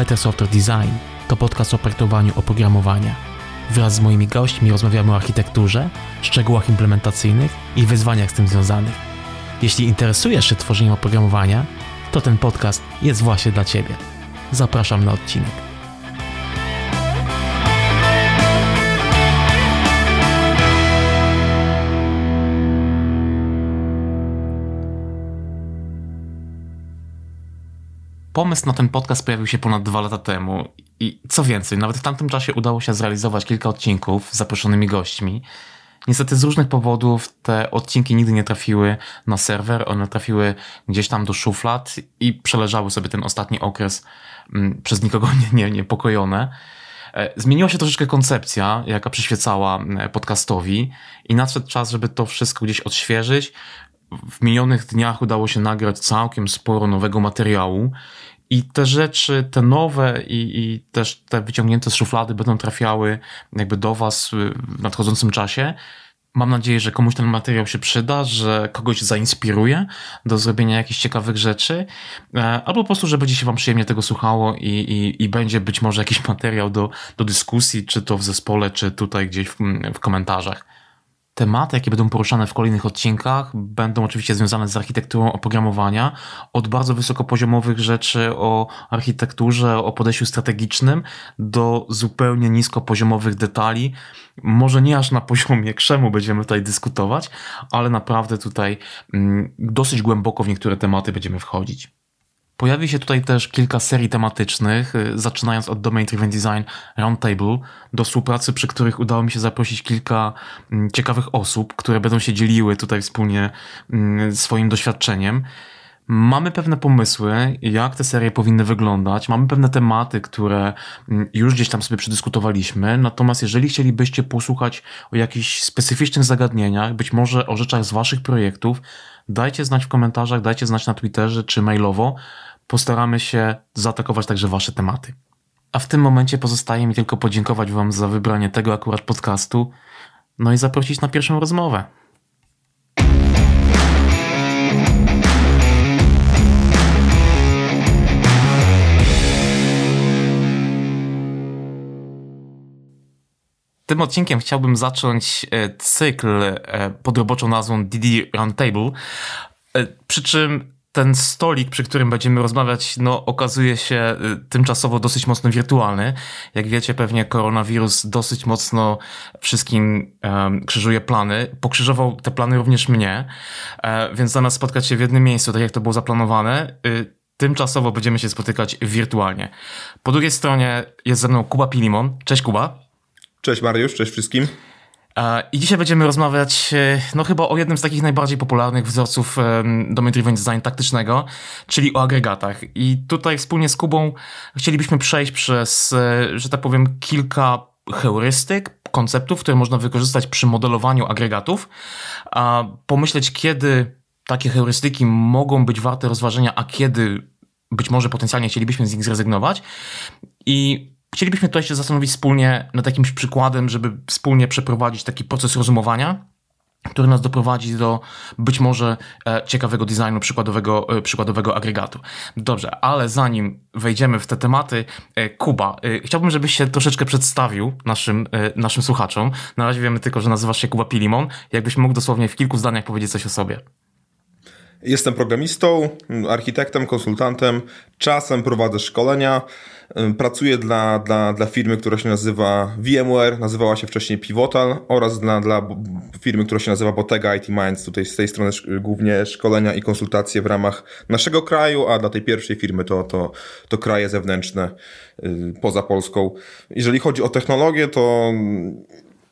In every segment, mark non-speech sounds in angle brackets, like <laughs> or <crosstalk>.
Better Software Design to podcast o projektowaniu oprogramowania. Wraz z moimi gośćmi rozmawiamy o architekturze, szczegółach implementacyjnych i wyzwaniach z tym związanych. Jeśli interesujesz się tworzeniem oprogramowania, to ten podcast jest właśnie dla Ciebie. Zapraszam na odcinek. Pomysł na ten podcast pojawił się ponad dwa lata temu i co więcej, nawet w tamtym czasie udało się zrealizować kilka odcinków z zaproszonymi gośćmi. Niestety z różnych powodów te odcinki nigdy nie trafiły na serwer, one trafiły gdzieś tam do szuflad i przeleżały sobie ten ostatni okres mm, przez nikogo <laughs> nie, nie, niepokojone. E, zmieniła się troszeczkę koncepcja, jaka przyświecała mm, podcastowi i nadszedł czas, żeby to wszystko gdzieś odświeżyć. W minionych dniach udało się nagrać całkiem sporo nowego materiału i te rzeczy, te nowe i, i też te wyciągnięte z szuflady będą trafiały jakby do Was w nadchodzącym czasie. Mam nadzieję, że komuś ten materiał się przyda, że kogoś zainspiruje do zrobienia jakichś ciekawych rzeczy, e, albo po prostu, że będzie się Wam przyjemnie tego słuchało i, i, i będzie być może jakiś <laughs> materiał do, do dyskusji, czy to w zespole, czy tutaj gdzieś w, w komentarzach. Tematy, jakie będą poruszane w kolejnych odcinkach, będą oczywiście związane z architekturą oprogramowania, od bardzo wysokopoziomowych rzeczy o architekturze, o podejściu strategicznym, do zupełnie niskopoziomowych detali. Może nie aż na poziomie <laughs> krzemu będziemy tutaj dyskutować, ale naprawdę tutaj mm, dosyć głęboko w niektóre tematy będziemy wchodzić. Pojawi się tutaj też kilka serii tematycznych, y, zaczynając od Domain Driven Design Roundtable, do współpracy, przy których udało mi się zaprosić kilka mm, ciekawych osób, które będą się dzieliły tutaj wspólnie mm, swoim doświadczeniem. Mamy pewne pomysły, jak te serie powinny wyglądać, mamy pewne tematy, które mm, już gdzieś tam sobie przedyskutowaliśmy, natomiast jeżeli chcielibyście posłuchać o jakichś specyficznych zagadnieniach, być może o rzeczach z waszych projektów, dajcie znać w komentarzach, dajcie znać na Twitterze czy mailowo, postaramy się zaatakować także Wasze tematy. A w tym momencie pozostaje mi tylko podziękować Wam za wybranie tego akurat podcastu, no i zaprosić na pierwszą rozmowę. Tym odcinkiem chciałbym zacząć e, cykl e, pod roboczą nazwą DD Roundtable, e, przy czym ten stolik, przy którym będziemy rozmawiać, no okazuje się y, tymczasowo dosyć mocno wirtualny. Jak wiecie, pewnie koronawirus dosyć mocno wszystkim um, krzyżuje plany. Pokrzyżował te plany również mnie, e, więc zamiast spotkać się w jednym miejscu, tak jak to było zaplanowane, y, tymczasowo będziemy się spotykać wirtualnie. Po drugiej stronie jest ze mną Kuba Pilimon. Cześć Kuba. Cześć Mariusz, cześć wszystkim. I dzisiaj będziemy rozmawiać, e, no chyba o jednym z takich najbardziej popularnych wzorców domain driven design taktycznego, czyli o agregatach. I tutaj wspólnie z Kubą chcielibyśmy przejść przez, e, że tak powiem, kilka heurystyk, konceptów, które można wykorzystać przy modelowaniu agregatów, a pomyśleć, kiedy takie heurystyki mogą być warte rozważenia, a kiedy być może potencjalnie chcielibyśmy z nich zrezygnować. I Chcielibyśmy tutaj się zastanowić wspólnie nad jakimś przykładem, żeby wspólnie przeprowadzić taki proces rozumowania, który nas doprowadzi do być może e, ciekawego designu przykładowego, e, przykładowego agregatu. Dobrze, ale zanim wejdziemy w te tematy, e, Kuba, chciałbym, żebyś się troszeczkę przedstawił naszym, naszym słuchaczom. Na razie wiemy tylko, że nazywasz się Kuba Pilimon. Jakbyś mógł dosłownie w kilku zdaniach powiedzieć coś o sobie. Jestem programistą, architektem, konsultantem. Czasem prowadzę szkolenia. Pracuję dla, dla, dla firmy, która się nazywa VMware, nazywała się wcześniej Pivotal oraz dla, dla firmy, która się nazywa Bottega IT Minds. Tutaj z tej strony głównie szkolenia i konsultacje w ramach naszego kraju, a dla tej pierwszej firmy to, to, to kraje zewnętrzne y, poza Polską. Jeżeli chodzi o technologię, to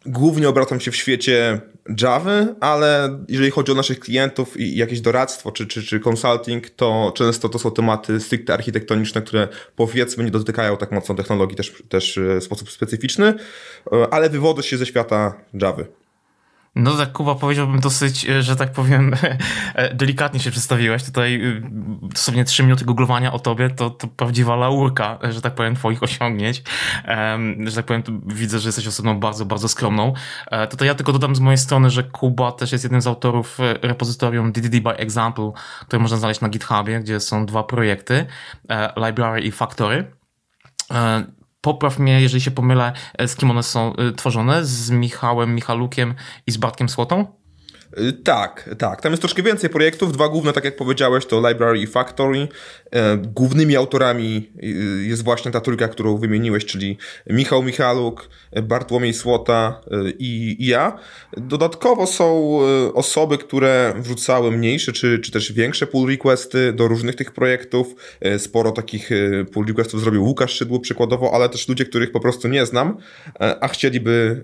głównie obracam się w świecie Java, ale jeżeli chodzi o naszych klientów i jakieś doradztwo czy, czy, czy consulting, to często to są tematy stricte architektoniczne, które powiedzmy nie dotykają tak mocno technologii też, też w sposób specyficzny, e, ale wywodzę się ze świata Java. No tak, Kuba, powiedziałbym dosyć, e, że tak powiem, <laughs> e, delikatnie się przedstawiłeś. Tutaj e, dosłownie trzy minuty googlowania o tobie to, to prawdziwa laurka, że tak powiem, twoich osiągnięć. Że tak powiem, widzę, że jesteś osobą bardzo, bardzo skromną. Tutaj ja tylko dodam z mojej strony, że Kuba też jest jednym z autorów repozytorium DDD by Example, które można znaleźć na GitHubie, gdzie są dwa projekty, Library i Factory popraw mnie, jeżeli się pomylę, z kim one są y, tworzone, z Michałem Michalukiem i z Bartkiem Słotą? Y, tak, tak. Tam jest troszkę więcej projektów. Dwa główne, tak jak powiedziałeś, to Library i Factory. E, głównymi autorami y, jest właśnie ta trójka, którą wymieniłeś, czyli Michał Michaluk, Bartłomiej Słota y, i, ja. Dodatkowo są osoby, które wrzucały mniejsze czy, czy też większe pull requesty do różnych tych projektów. Sporo takich pull requestów zrobił Łukasz Szydło przykładowo, ale też ludzie, których po prostu nie znam, a chcieliby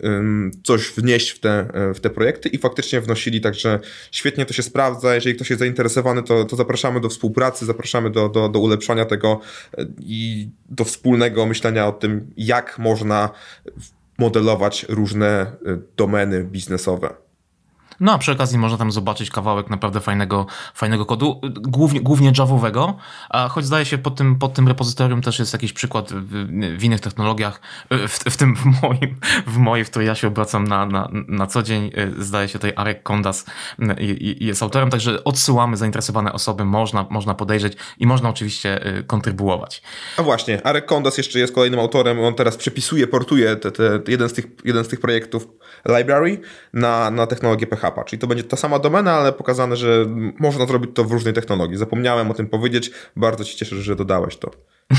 coś wnieść w te, w te projekty i faktycznie wnosili także świetnie to się sprawdza. Jeżeli ktoś jest zainteresowany, to, to zapraszamy do współpracy, zapraszamy do, do, do ulepszania tego e, i do wspólnego myślenia o tym, jak można modelować różne e, domeny biznesowe. No a przy okazji można tam zobaczyć kawałek naprawdę fajnego, fajnego kodu, głównie, głównie Javowego, a choć zdaje się pod tym, pod tym repozytorium też jest jakiś przykład w, w innych technologiach, w, w, tym w moim, w mojej, w której ja się obracam na, na, na co dzień, zdaje się tutaj Arek Kondas jest autorem, także odsyłamy zainteresowane osoby, można, można podejrzeć i można oczywiście y, kontrybuować. A właśnie, Arek Kondas jeszcze jest kolejnym autorem, on teraz przepisuje, portuje te, te, jeden, z tych, jeden z tych projektów library na, na technologię PHP. Czyli to będzie ta sama domena, ale pokazane, że można zrobić to w różnej technologii. Zapomniałem o tym powiedzieć. Bardzo się cieszę, że dodałeś to. <laughs>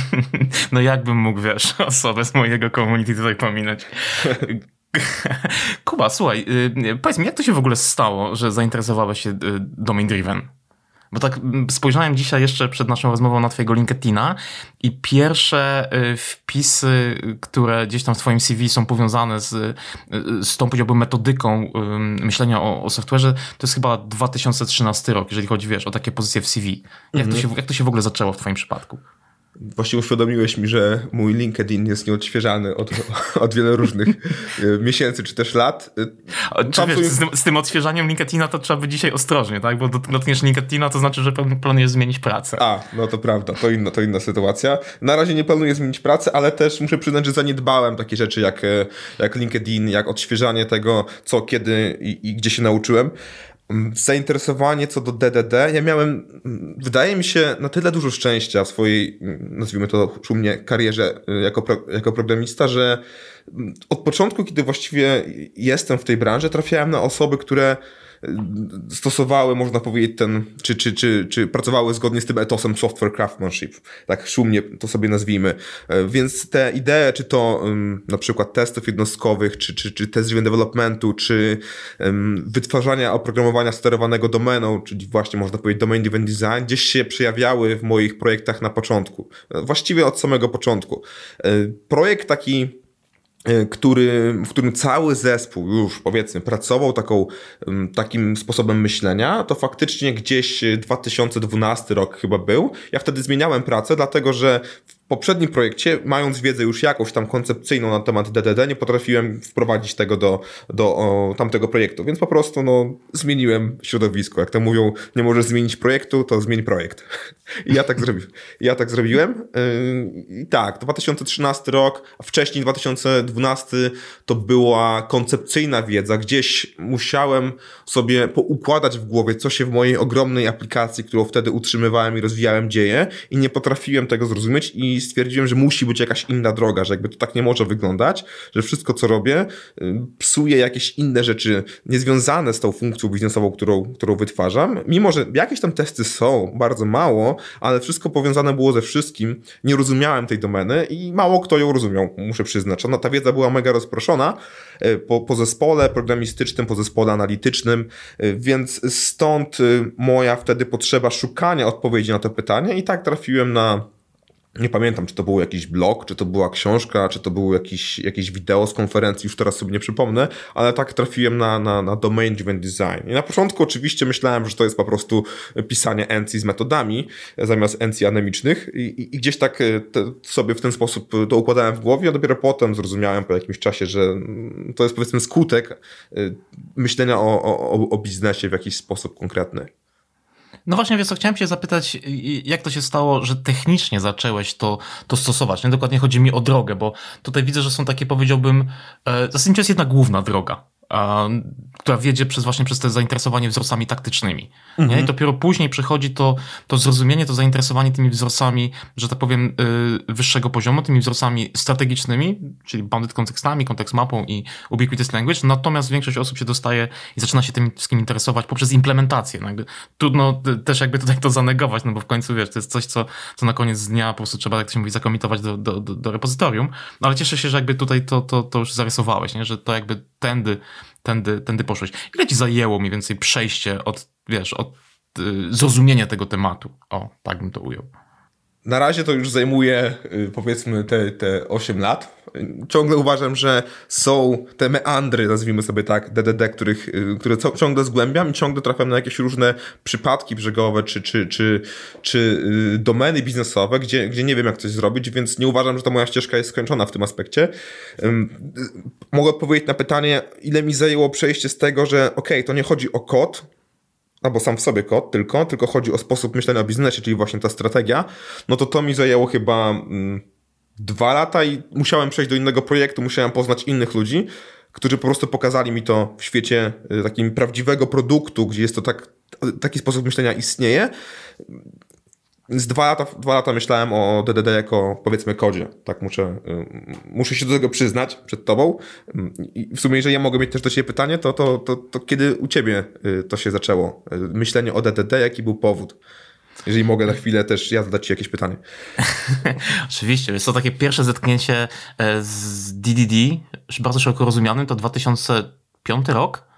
No jakbym mógł, wiesz, <laughs> osobę z mojego community tutaj pominąć. <laughs> Kuba, słuchaj, y, powiedz mi, jak to się w ogóle stało, że zainteresowałeś się y, domain driven? Bo tak spojrzałem dzisiaj jeszcze przed naszą rozmową na twojego LinkedIna i pierwsze y, wpisy, które gdzieś tam w twoim CV są powiązane z, z tą, powiedziałbym, metodyką myślenia o, o software'ze, to jest chyba 2013 rok, jeżeli chodzi, wiesz, o takie pozycje w CV. Jak, mhm. to się, jak to się w ogóle zaczęło w twoim przypadku? Właśnie uświadomiłeś mi, że mój LinkedIn jest nieodświeżany od, <laughs> od wielu różnych e, miesięcy czy też lat. E, czy wiesz, z, tym, z, tym, odświeżaniem LinkedIna to trzeba być dzisiaj ostrożnie, tak? Bo dotkniesz LinkedIna, to znaczy, że planujesz zmienić pracę. A, no to prawda, to inna, to inna sytuacja. Na razie nie planuję zmienić pracy, ale też muszę przyznać, że zaniedbałem takie rzeczy jak, e, jak LinkedIn, jak odświeżanie tego, co, kiedy i, i gdzie się nauczyłem. Zainteresowanie co do DDD. Ja miałem, wydaje mi się, na tyle dużo szczęścia w swojej, nazwijmy to szumnie, karierze y, jako, pro, jako programista, że od początku, kiedy właściwie jestem w tej branży, trafiałem na osoby, które stosowały, można powiedzieć, ten, czy, czy, czy, czy pracowały zgodnie z tym etosem software craftsmanship, tak szumnie to sobie nazwijmy. E, więc te idee, czy to na przykład testów jednostkowych, czy, czy, czy test driven developmentu, czy wytwarzania oprogramowania sterowanego domeną, czyli właśnie można powiedzieć domain driven design, gdzieś się przejawiały w moich projektach na początku. E, właściwie od samego początku. E, projekt taki który, w którym cały zespół już powiedzmy pracował taką, takim sposobem myślenia, to faktycznie gdzieś 2012 rok chyba był. Ja wtedy zmieniałem pracę, dlatego że poprzednim projekcie, mając wiedzę już jakąś tam koncepcyjną na temat DDD, nie potrafiłem wprowadzić tego do, do o, tamtego projektu, więc po prostu no, zmieniłem środowisko. Jak to mówią, nie możesz zmienić projektu, to zmień projekt. <laughs> I ja tak, zrobi, ja tak zrobiłem. Yy, I tak, 2013 rok, a wcześniej 2012 to była koncepcyjna wiedza. Gdzieś musiałem sobie poukładać w głowie, co się w mojej ogromnej aplikacji, którą wtedy utrzymywałem i rozwijałem, dzieje i nie potrafiłem tego zrozumieć i i stwierdziłem, że musi być jakaś inna droga, że jakby to tak nie może wyglądać, że wszystko co robię y, psuje jakieś inne rzeczy niezwiązane z tą funkcją biznesową, którą, którą wytwarzam. Mimo, że jakieś tam testy są, bardzo mało, ale wszystko powiązane było ze wszystkim. Nie rozumiałem tej domeny i mało kto ją rozumiał, muszę przyznać. Ona, ta wiedza była mega rozproszona y, po, po zespole programistycznym, po zespole analitycznym, y, więc stąd moja wtedy potrzeba szukania odpowiedzi na to pytanie i tak trafiłem na nie pamiętam, czy to był jakiś blog, czy to była książka, czy to było jakieś, jakieś wideo z konferencji, już teraz sobie nie przypomnę, ale tak trafiłem na, na, na domain driven design. I na początku oczywiście myślałem, że to jest po prostu pisanie NC z metodami zamiast NC anemicznych i, i, i gdzieś tak e, te, sobie w ten sposób to układałem w głowie, a dopiero potem zrozumiałem po jakimś czasie, że to jest powiedzmy skutek e, myślenia o, o, o biznesie w jakiś sposób konkretny. No właśnie, co, chciałem cię zapytać, jak to się stało, że technicznie zacząłeś to, to stosować? Nie dokładnie chodzi mi o drogę, bo tutaj widzę, że są takie, powiedziałbym, e, zasadniczo jest jedna główna droga która wiedzie przez właśnie przez te zainteresowanie wzorcami taktycznymi. Mhm. Nie? I dopiero później przychodzi to, to zrozumienie, to zainteresowanie tymi wzorcami, że tak powiem, yy, wyższego poziomu, tymi wzorcami strategicznymi, czyli bounded kontekstami, kontekst mapą i ubiquitous language, natomiast większość osób się dostaje i zaczyna się tym wszystkim interesować poprzez implementację. No jakby, trudno też jakby tutaj to zanegować, no bo w końcu wiesz, to jest coś, co, co na koniec dnia po prostu trzeba, jak to się mówi, zakomitować do, do, do, do repozytorium, no ale cieszę się, że jakby tutaj to, to, to już zarysowałeś, nie? że to jakby tędy tędy, tędy poszłeś. Ile ci zajęło mniej więcej przejście od, wiesz, od y, zrozumienia tego tematu? O, tak bym to ujął. Na razie to już zajmuje y, powiedzmy te, te 8 lat. Ciągle uważam, że są te meandry, nazwijmy sobie tak, DDD, których, y, które ciągle zgłębiam i ciągle trafiam na jakieś różne przypadki brzegowe czy, czy, czy, czy y, domeny biznesowe, gdzie, gdzie nie wiem jak coś zrobić, więc nie uważam, że ta moja ścieżka jest skończona w tym aspekcie. Mogę odpowiedzieć na pytanie, ile mi zajęło przejście z tego, że ok, to nie chodzi o kod, albo sam w sobie kod tylko, tylko chodzi o sposób myślenia o biznesie, czyli właśnie ta strategia, no to to mi zajęło chyba mm, dwa lata i musiałem przejść do innego projektu, musiałem poznać innych ludzi, którzy po prostu pokazali mi to w świecie y, takim prawdziwego produktu, gdzie jest to tak, taki sposób myślenia istnieje z dwa lata, dwa lata myślałem o DDD jako powiedzmy kodzie. Tak muszę, y, muszę się do tego przyznać przed tobą. I w sumie, jeżeli ja mogę mieć też do ciebie pytanie, to, to, to, to kiedy u ciebie y, to się zaczęło? Myślenie o DDD, jaki był powód? Jeżeli mogę na chwilę też ja zadać ci jakieś pytanie. <laughs> Oczywiście. Jest to takie pierwsze zetknięcie e, z DDD, bardzo szeroko rozumianym, to 2005 rok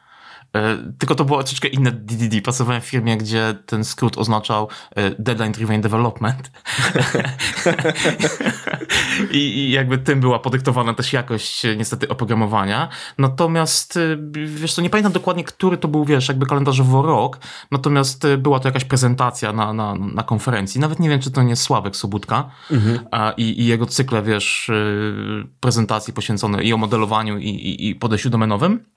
tylko to było troszeczkę inne DDD. Pracowałem w firmie, gdzie ten skrót oznaczał e, Deadline Driven Development. <laughs> I, I, jakby tym była podyktowana też jakość e, niestety oprogramowania. Natomiast wiesz co, nie pamiętam dokładnie, który to był, wiesz, jakby kalendarzowo rok, natomiast była to jakaś prezentacja na, na, na konferencji. Nawet nie wiem, czy to nie Sławek Sobutka mhm. i, i, jego cykle, wiesz, prezentacji poświęcone i o modelowaniu i, i, i podejściu domenowym.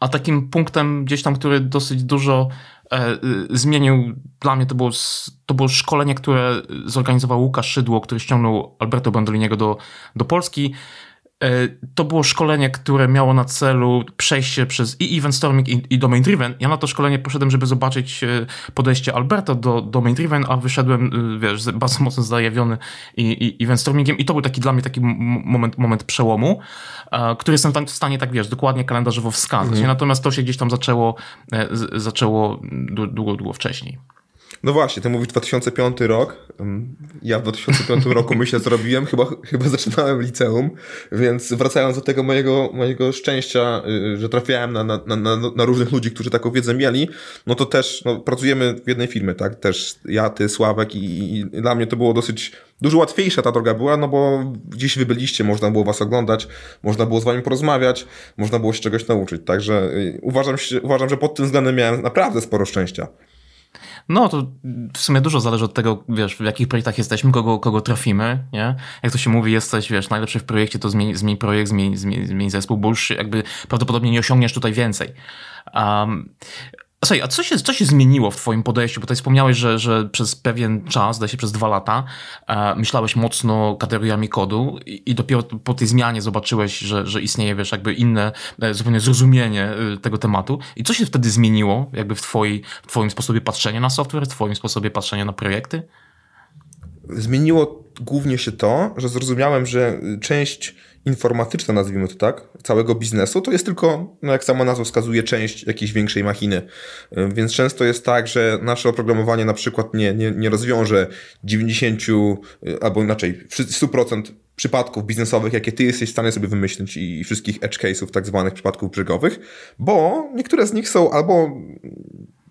A takim punktem gdzieś tam, który dosyć dużo e, y, zmienił dla mnie, to było, to było szkolenie, które zorganizował Łukasz Szydło, który ściągnął Alberto Bandoliniego do, do Polski. E, to było szkolenie, które miało na celu przejście przez i event storming i, i domain driven. Ja na to szkolenie poszedłem, żeby zobaczyć e, podejście Alberta do domain driven, a wyszedłem, e, wiesz, bardzo mocno zajawiony i, i event stormingiem i to był taki dla mnie taki moment, moment przełomu, który jestem w stanie tak, wiesz, dokładnie kalendarzowo wskazać. Mhm. Natomiast to się gdzieś tam zaczęło, zaczęło długo, długo wcześniej. No właśnie, ty mówisz 2005 rok. Ja w 2005 roku myślę, co robiłem. Chyba, chyba zaczynałem liceum, więc wracając do tego mojego, mojego szczęścia, y, że trafiałem na, na, na, na różnych ludzi, którzy taką wiedzę mieli, no to też no, pracujemy w jednej firmie, tak? Też ja, ty, Sławek i, i dla mnie to było dosyć dużo łatwiejsza ta droga była, no bo gdzieś wy byliście, można było was oglądać, można było z wami porozmawiać, można było się czegoś nauczyć. Także y, uważam, się, uważam że pod tym względem miałem naprawdę sporo szczęścia. No to w sumie dużo zależy od tego, wiesz, w jakich projektach jesteśmy, kogo, kogo trafimy, nie? Jak to się mówi, jesteś, wiesz, najlepszy w projekcie, to zmień, zmień projekt, zmień, zmień, zmień zespół, bo już jakby prawdopodobnie nie osiągniesz tutaj więcej. Um, Słuchaj, a co się, co się zmieniło w twoim podejściu? Bo tutaj wspomniałeś, że, że przez pewien czas, zdaje się przez dwa lata, e, myślałeś mocno kategoriami kodu i, i, dopiero po tej zmianie zobaczyłeś, że, że istnieje, wiesz, jakby inne, e, zupełnie zrozumienie e, tego tematu. I co się wtedy zmieniło jakby w, twoi, w twoim sposobie patrzenia na software, w twoim sposobie patrzenia na projekty? Zmieniło głównie się to, że zrozumiałem, że część informatyczna, nazwijmy to tak, całego biznesu, to jest tylko, no jak sama nazwa wskazuje, część jakiejś większej machiny. Więc często jest tak, że nasze oprogramowanie na przykład nie, nie, nie rozwiąże 90 albo inaczej 100% przypadków biznesowych, jakie ty jesteś w stanie sobie wymyślić i wszystkich edge case'ów, tak zwanych przypadków brzegowych, bo niektóre z nich są albo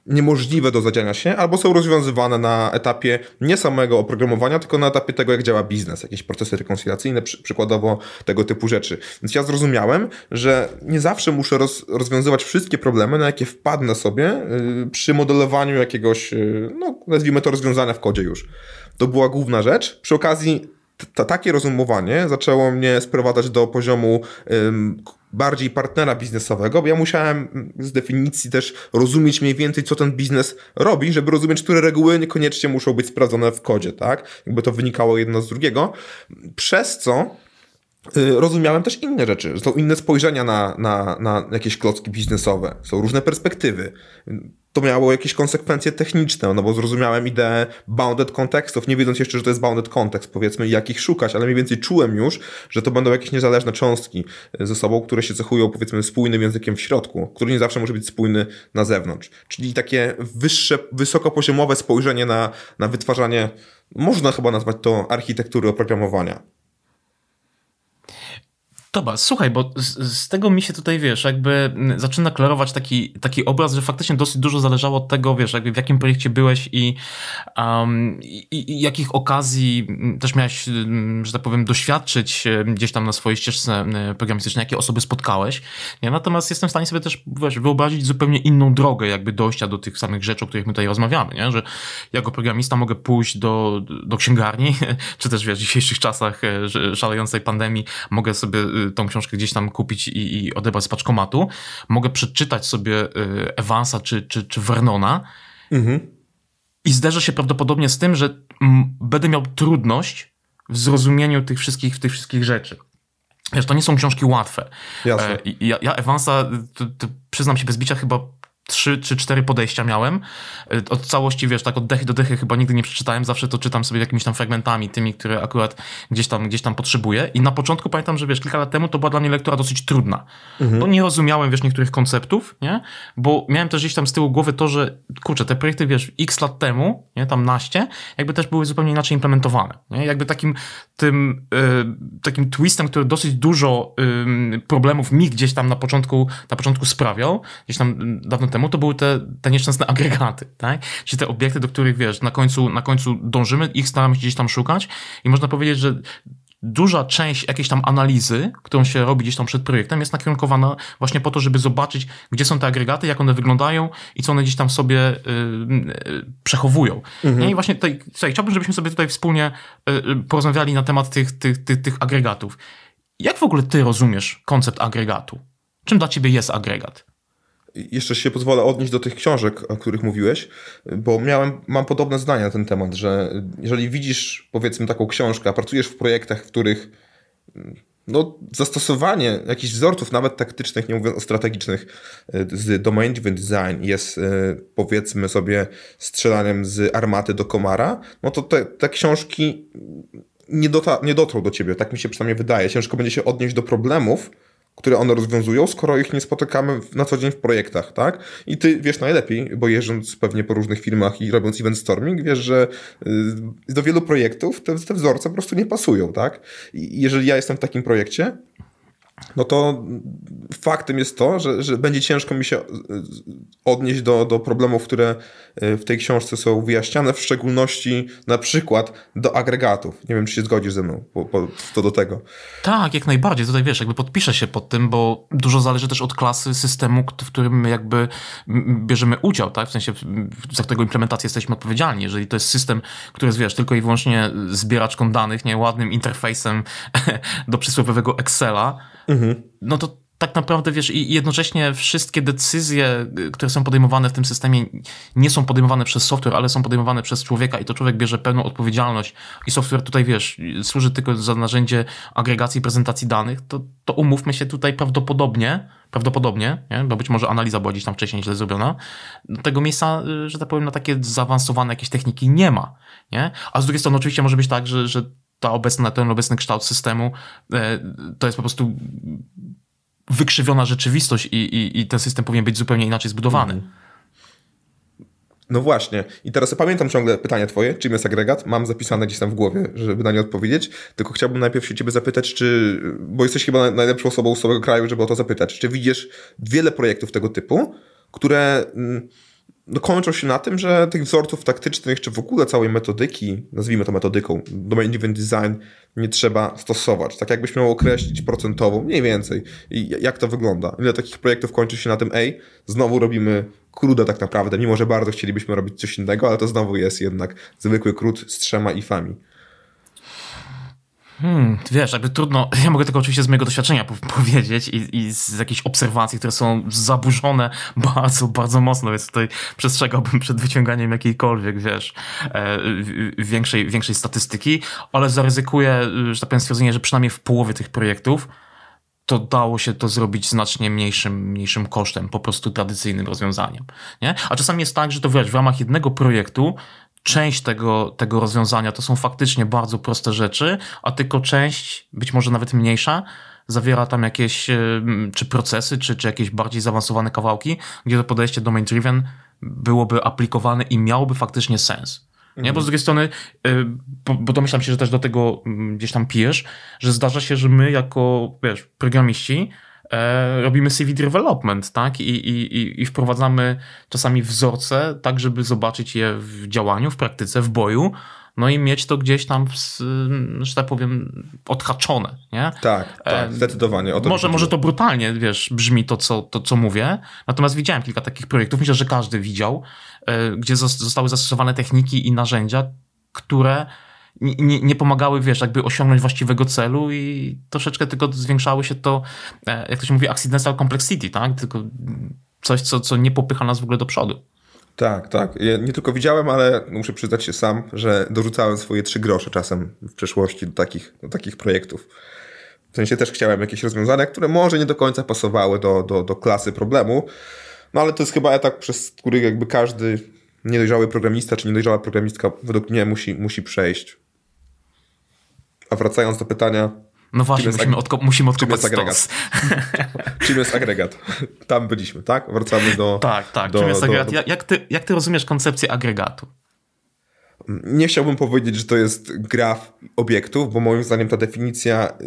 niemożliwe do zadziania się, albo są rozwiązywane na etapie nie samego oprogramowania, tylko na etapie tego, jak działa biznes, jakieś procesy rekoncyliacyjne, przy, przykładowo tego typu rzeczy. Więc ja zrozumiałem, że nie zawsze muszę roz, rozwiązywać wszystkie problemy, na jakie wpadnę sobie yy, przy modelowaniu jakiegoś, yy, no nazwijmy to rozwiązania w kodzie już. To była główna rzecz. Przy okazji takie rozumowanie zaczęło mnie sprowadzać do poziomu bardziej partnera biznesowego, bo ja musiałem z definicji też rozumieć mniej więcej, co ten biznes robi, żeby rozumieć, które reguły niekoniecznie muszą być sprawdzone w kodzie, tak? Jakby to wynikało jedno z drugiego. Przez co rozumiałem też inne rzeczy. Są inne spojrzenia na, na, na jakieś klocki biznesowe. Są różne perspektywy to miało jakieś konsekwencje techniczne, no bo zrozumiałem ideę bounded kontekstów, nie wiedząc jeszcze, że to jest bounded kontekst, powiedzmy, jakich szukać, ale mniej więcej czułem już, że to będą jakieś niezależne cząstki ze sobą, które się cechują, powiedzmy, spójnym językiem w środku, który nie zawsze może być spójny na zewnątrz. Czyli takie wyższe, wysokopoziomowe spojrzenie na, na wytwarzanie, można chyba nazwać to architektury oprogramowania. Dobra, słuchaj, bo z, z, tego mi się tutaj, wiesz, jakby zaczyna klarować taki, taki obraz, że faktycznie dosyć dużo zależało od tego, wiesz, jakby w jakim projekcie byłeś i, um, i, i jakich okazji też miałeś, że tak powiem, doświadczyć gdzieś tam na swojej ścieżce programistycznej, jakie osoby spotkałeś. Nie? Natomiast jestem w stanie sobie też wiesz, wyobrazić zupełnie inną drogę jakby dojścia do tych samych rzeczy, o których my tutaj rozmawiamy, nie? że jako programista mogę pójść do, do księgarni, <laughs> czy też wiesz, w dzisiejszych czasach e, szalejącej pandemii mogę sobie tą książkę gdzieś tam kupić i, i odebrać z paczkomatu. Mogę przeczytać sobie y, Evansa czy, czy, czy Vernona mhm. i zderzę się prawdopodobnie z tym, że będę miał trudność w zrozumieniu tych wszystkich, tych wszystkich rzeczy. Wiesz, to nie są książki łatwe. Jasne. E, ja, ja Evansa, to, to przyznam się bez bicia, chyba trzy czy cztery podejścia miałem. Y, od całości, wiesz, tak od dechy do dechy chyba nigdy nie przeczytałem, zawsze to czytam sobie jakimiś tam fragmentami, tymi, które akurat gdzieś tam, gdzieś tam potrzebuję. I na początku pamiętam, że wiesz, kilka lat temu to była dla mnie lektura dosyć trudna, mhm. bo nie rozumiałem, wiesz, niektórych konceptów, nie? Bo miałem też gdzieś tam z tyłu głowy to, że kurczę, te projekty, wiesz, x lat temu, nie, tam naście, jakby też były zupełnie inaczej implementowane, nie? Jakby takim tym, yy, takim twistem, który dosyć dużo problemów mi gdzieś tam na początku, na początku sprawiał, gdzieś tam dawno temu, to były te, te nieszczęsne agregaty, tak? Czyli te obiekty, do których, wiesz, na końcu, na końcu dążymy, ich staramy się gdzieś tam szukać i można powiedzieć, że duża część jakiejś tam analizy, którą się robi gdzieś tam przed projektem, jest nakierunkowana właśnie po to, żeby zobaczyć, gdzie są te agregaty, jak one wyglądają i co one gdzieś tam sobie yy, przechowują. Mhm. I właśnie tutaj, tutaj, chciałbym, żebyśmy sobie tutaj wspólnie yy, porozmawiali na temat tych, tych, tych, tych agregatów. Jak w ogóle ty rozumiesz koncept agregatu? Czym dla ciebie jest agregat? Jeszcze się pozwolę odnieść do tych książek, o których mówiłeś, bo miałem, mam podobne zdania na ten temat, że jeżeli widzisz powiedzmy taką książkę, a pracujesz w projektach, w których no, zastosowanie jakichś wzorców, nawet taktycznych, nie mówiąc o strategicznych, z domain design jest powiedzmy sobie strzelaniem z armaty do komara, no to te, te książki nie, dota, nie dotrą do ciebie, tak mi się przynajmniej wydaje. Ciężko będzie się odnieść do problemów, które one rozwiązują, skoro ich nie spotykamy na co dzień w projektach, tak? I ty wiesz najlepiej, bo jeżdżąc pewnie po różnych firmach i robiąc event storming, wiesz, że y, do wielu projektów te, te wzorce po prostu nie pasują, tak? I jeżeli ja jestem w takim projekcie, no to faktem jest to, że, że będzie ciężko mi się e, odnieść do, do problemów, które e, w tej książce są wyjaśniane, w szczególności na przykład do agregatów. Nie wiem, czy się zgodzisz ze mną po, po, to do tego. Tak, jak najbardziej. Tutaj wiesz, jakby podpiszę się pod tym, bo dużo zależy też od klasy systemu, w którym my jakby bierzemy udział, tak? W sensie, za którego implementację jesteśmy odpowiedzialni. Jeżeli to jest system, który jest, wiesz, tylko i wyłącznie zbieraczką danych, nie ładnym interfejsem <laughs> do przysłowiowego Excela, mhm. no to tak naprawdę, wiesz, i jednocześnie wszystkie decyzje, y, które są podejmowane w tym systemie, nie są podejmowane przez software, ale są podejmowane przez człowieka i to człowiek bierze pełną odpowiedzialność i software tutaj, wiesz, służy tylko za narzędzie agregacji i prezentacji danych, to, to umówmy się tutaj prawdopodobnie, prawdopodobnie, nie? bo być może analiza była gdzieś tam wcześniej źle zrobiona, tego miejsca, y, że tak powiem, na takie zaawansowane jakieś techniki nie ma, nie? A z drugiej strony oczywiście może być tak, że, że ta obecna, ten obecny kształt systemu e, to jest po prostu wykrzywiona rzeczywistość i, i, i ten system powinien być zupełnie inaczej zbudowany. Mhm. No właśnie. I teraz pamiętam ciągle pytanie twoje, czym jest agregat. Mam zapisane gdzieś tam w głowie, żeby na nie odpowiedzieć. Tylko chciałbym najpierw się ciebie zapytać, czy, bo jesteś chyba najlepszą osobą z całego kraju, żeby o to zapytać. Czy widzisz wiele projektów tego typu, które mm, no, kończą się na tym, że tych wzorców taktycznych, czy w ogóle całej metodyki, nazwijmy to metodyką, domain driven design, nie trzeba stosować. Tak jakbyś miał określić procentowo, mniej więcej, jak to wygląda. Ile takich projektów kończy się na tym, ej, znowu robimy kruda tak naprawdę, mimo że bardzo chcielibyśmy robić coś innego, ale to znowu jest jednak zwykły krót z trzema ifami. Hmm, wiesz, jakby trudno, <laughs> ja mogę tylko oczywiście z mojego doświadczenia powiedzieć i, i, z jakichś obserwacji, które są zaburzone <laughs> bardzo, bardzo mocno, więc tutaj przestrzegałbym przed wyciąganiem jakiejkolwiek, wiesz, e, większej, większej statystyki, ale zaryzykuję, że tak powiem, stwierdzenie, że przynajmniej w połowie tych projektów to dało się to zrobić znacznie mniejszym, mniejszym kosztem, po prostu tradycyjnym rozwiązaniem. Nie? A czasami jest tak, że to wiesz, w ramach jednego projektu część tego, tego rozwiązania to są faktycznie bardzo proste rzeczy, a tylko część, być może nawet mniejsza, zawiera tam jakieś czy procesy, czy, czy jakieś bardziej zaawansowane kawałki, gdzie to podejście domain-driven byłoby aplikowane i miałoby faktycznie sens. Nie? Bo z drugiej strony, bo, bo domyślam się, że też do tego mm, gdzieś tam pijesz, że zdarza się, że my jako wiesz, programiści e, robimy CV development, tak? I, i, I wprowadzamy czasami wzorce, tak, żeby zobaczyć je w działaniu, w praktyce, w boju, no i mieć to gdzieś tam, że tak powiem, odhaczone, nie? Tak, tak, e, zdecydowanie. może, może to brutalnie, wiesz, brzmi to co, to, co mówię, natomiast widziałem kilka takich projektów, myślę, że każdy widział, e, gdzie zostały zastosowane techniki i narzędzia, które nie, nie, pomagały, wiesz, jakby osiągnąć właściwego celu i troszeczkę tylko zwiększały się to, e, jak to się mówi, accidental complexity, tak? Tylko coś, co, co nie popycha nas w ogóle do przodu. Tak, tak. Ja nie tylko widziałem, ale muszę przyznać się sam, że dorzucałem swoje trzy grosze czasem w przeszłości do takich, do takich projektów. W sensie też chciałem jakieś rozwiązania, które może nie do końca pasowały do, do, do klasy problemu, no ale to jest chyba etap, przez który jakby każdy niedojrzały programista czy niedojrzała programistka według mnie musi, musi przejść. A wracając do pytania. No właśnie, musimy, odko musimy odkopać czym agregat? <laughs> czym jest agregat? Tam byliśmy, tak? Wracamy do... Tak, tak. Do, czym jest agregat? Do, do... Jak, ty, jak ty rozumiesz koncepcję agregatu? Nie chciałbym powiedzieć, że to jest graf obiektów, bo moim zdaniem ta definicja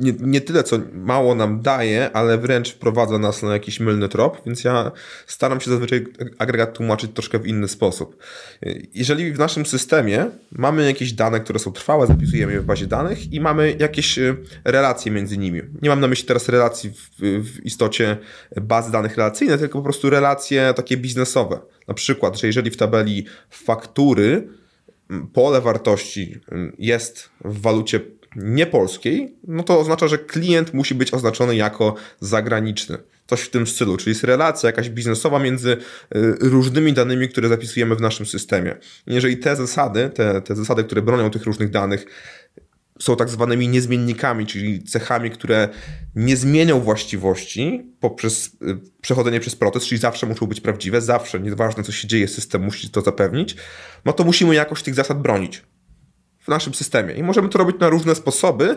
nie, nie, tyle, co mało nam daje, ale wręcz wprowadza nas na jakiś mylny trop, więc ja staram się zazwyczaj agregat tłumaczyć troszkę w inny sposób. Jeżeli w naszym systemie mamy jakieś dane, które są trwałe, zapisujemy je w bazie danych i mamy jakieś y, relacje między nimi. Nie mam na myśli teraz relacji w, w istocie bazy danych relacyjnych, tylko po prostu relacje takie biznesowe. Na przykład, że jeżeli w tabeli faktury pole wartości jest w walucie niepolskiej, no to oznacza, że klient musi być oznaczony jako zagraniczny. Coś w tym stylu, czyli jest relacja jakaś biznesowa między y, różnymi danymi, które zapisujemy w naszym systemie. Jeżeli te zasady, te, te zasady, które bronią tych różnych danych, są tak zwanymi niezmiennikami, czyli cechami, które nie zmienią właściwości poprzez y, przechodzenie przez proces, czyli zawsze muszą być prawdziwe, zawsze, nieważne co się dzieje, system musi to zapewnić, no to musimy jakoś tych zasad bronić w naszym systemie. I możemy to robić na różne sposoby,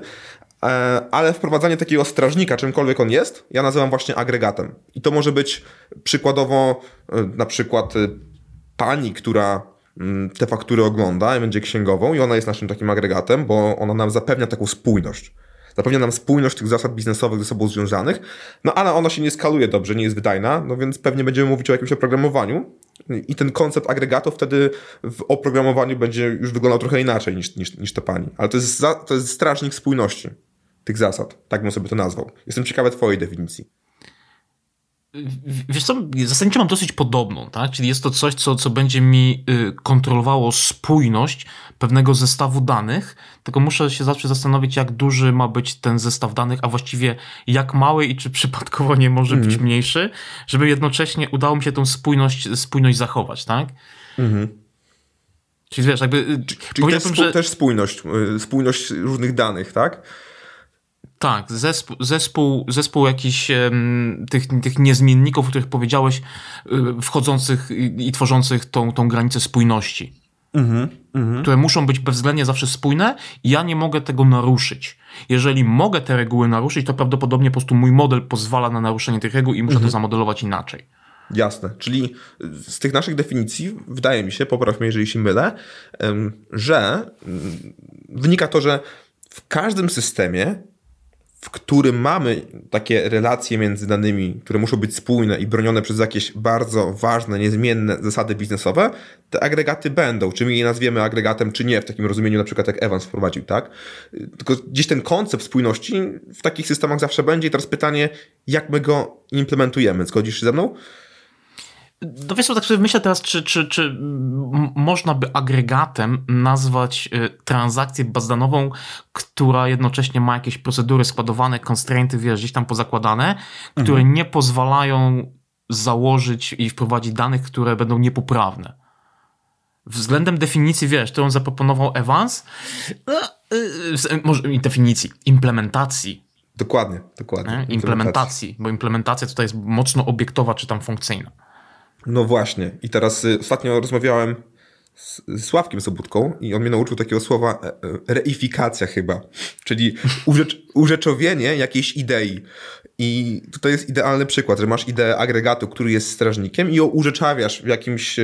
e, ale wprowadzanie takiego strażnika, czymkolwiek on jest, ja nazywam właśnie agregatem. I to może być przykładowo e, na przykład e, pani, która mm, te faktury ogląda i będzie księgową i ona jest naszym takim agregatem, bo ona nam zapewnia taką spójność. Zapewnia nam spójność tych zasad biznesowych ze sobą związanych, no ale ona się nie skaluje dobrze, nie jest wydajna, no więc pewnie będziemy mówić o jakimś oprogramowaniu, i ten koncept agregatu wtedy w oprogramowaniu będzie już wyglądał trochę inaczej niż, niż, niż to pani. Ale to jest, za, to jest strażnik spójności tych zasad. Tak bym sobie to nazwał. Jestem ciekawy twojej definicji. Wiesz co, zasadniczo mam dosyć podobną, tak? Czyli jest to coś, co, co będzie mi y, kontrolowało spójność pewnego zestawu danych, tylko muszę się zawsze zastanowić, jak duży ma być ten zestaw danych, a właściwie jak mały i czy <laughs> przypadkowo nie może być mhm. mniejszy, żeby jednocześnie udało mi się tą spójność, spójność zachować, tak? Mhm. Czyli wiesz, jakby... Y, czyli też, że... też spójność, y, spójność różnych danych, tak? Tak, zespół, zespół, zespół jakichś um, tych, tych niezmienników, o których powiedziałeś, y, wchodzących i, i, tworzących tą, tą granicę spójności. Mm -hmm. Które muszą być bezwzględnie zawsze spójne i ja nie mogę tego naruszyć. Jeżeli mogę te reguły naruszyć, to prawdopodobnie po prostu mój model pozwala na naruszenie tych reguł i muszę mm to mhm. zamodelować inaczej. Jasne, czyli z tych naszych definicji wydaje mi się, popraw mnie jeżeli się mylę, że wynika to, że w każdym systemie w którym mamy takie relacje między danymi, które muszą być spójne i bronione przez jakieś bardzo ważne, niezmienne zasady biznesowe, te agregaty będą. Czy my je nazwiemy agregatem, czy nie, w takim rozumieniu, na przykład jak Evans wprowadził, tak? Tylko gdzieś ten koncept spójności w takich systemach zawsze będzie. I teraz pytanie, jak my go implementujemy? Zgodzisz się ze mną? No wiesz, tak sobie myślę teraz, czy, czy, czy można by agregatem nazwać y, transakcję bazdanową, która jednocześnie ma jakieś procedury składowane, constrainty, wiesz, gdzieś tam pozakładane, które mhm. nie pozwalają założyć i wprowadzić danych, które będą niepoprawne. Względem definicji, wiesz, którą zaproponował Evans, no, y, może definicji, implementacji. Dokładnie, dokładnie. Implementacji, implementacji, bo implementacja tutaj jest mocno obiektowa czy tam funkcyjna. No właśnie. I teraz y, ostatnio rozmawiałem z, Sławkiem Sobudką i on mnie nauczył takiego słowa e, e, reifikacja chyba, czyli urzecz, urzeczowienie jakiejś idei. I tutaj jest idealny przykład, że masz ideę agregatu, który jest strażnikiem i ją urzeczawiasz w jakimś,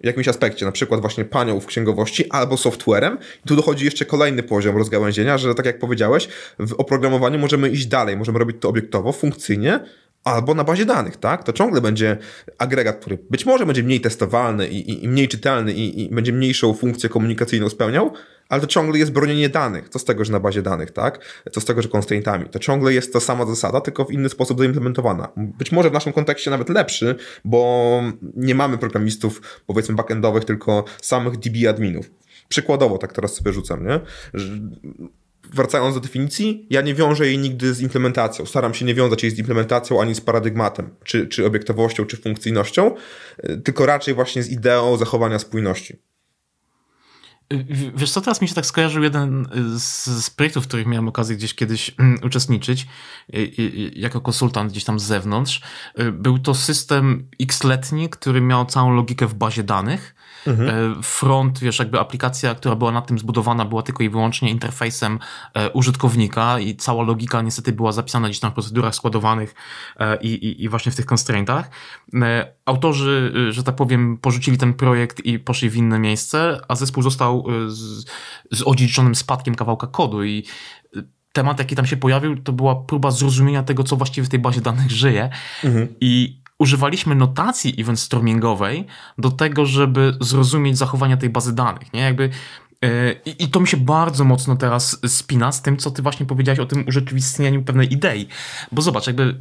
w jakimś aspekcie, na przykład właśnie panią w księgowości albo softwarem. I tu dochodzi jeszcze kolejny poziom rozgałęzienia, że tak jak powiedziałeś, w oprogramowaniu możemy iść dalej, możemy robić to obiektowo, funkcyjnie, albo na bazie danych, tak? To ciągle będzie agregat, który być może będzie mniej testowalny i, i, i mniej czytelny i, i, będzie mniejszą funkcję komunikacyjną spełniał, ale to ciągle jest bronienie danych. Co z tego, że na bazie danych, tak? Co z tego, że constraintami. To ciągle jest ta sama zasada, tylko w inny sposób zaimplementowana. Być może w naszym kontekście nawet lepszy, bo nie mamy programistów, powiedzmy, backendowych, tylko samych DB adminów. Przykładowo, tak teraz sobie rzucam, nie? Wracając do definicji, ja nie wiążę jej nigdy z implementacją. Staram się nie wiązać jej z implementacją ani z paradygmatem, czy, czy obiektowością, czy funkcyjnością, y, tylko raczej właśnie z ideą zachowania spójności. Wiesz co, teraz mi się tak skojarzył jeden z, z projektów, w których miałem okazję gdzieś kiedyś mm, uczestniczyć jako konsultant gdzieś tam z zewnątrz. Był to system x-letni, który miał całą logikę w bazie danych Mhm. E, front, wiesz, jakby aplikacja, która była na tym zbudowana, była tylko i wyłącznie interfejsem e, użytkownika i cała logika niestety była zapisana gdzieś tam w procedurach składowanych e, i, i, i właśnie w tych constraintach. Autorzy, że tak powiem, porzucili ten projekt i poszli w inne miejsce, a zespół został z, z odziedziczonym spadkiem kawałka kodu i temat, jaki tam się pojawił, to była próba zrozumienia tego, co właściwie w tej bazie danych żyje. Mhm. I używaliśmy notacji event stormingowej do tego, żeby zrozumieć zachowania tej bazy danych. Nie? Jakby I, to mi się bardzo mocno teraz spina z tym, co ty właśnie powiedziałeś o tym urzeczywistnieniu pewnej idei. Bo zobacz, jakby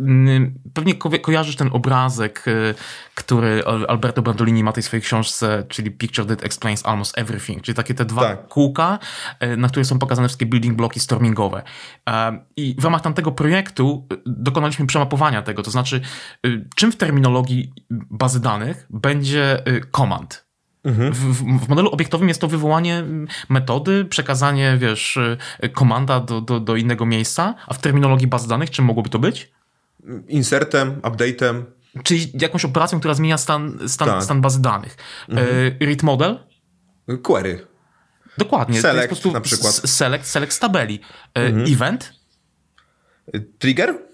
pewnie ko kojarzysz ten obrazek, e, który Alberto Brandolini ma w tej swojej książce, czyli Picture That Explains Almost Everything, czyli takie te dwa tak. kółka, e, na których są pokazane wszystkie building bloki stormingowe. I w ramach tamtego projektu dokonaliśmy przemapowania tego, to znaczy czym w terminologii bazy danych będzie command, Mhm. W, w, modelu obiektowym jest to wywołanie metody, przekazanie, wiesz, y, komanda do, do, do innego miejsca, a w terminologii baz danych czym mogłoby to być? Insertem, update'em. Czyli jakąś operacją, która zmienia stan, stan, tak. stan bazy danych. Mhm. Y, read model? Query. Dokładnie. Select na przykład. Select, select z tabeli. Y, mhm. Event? Trigger?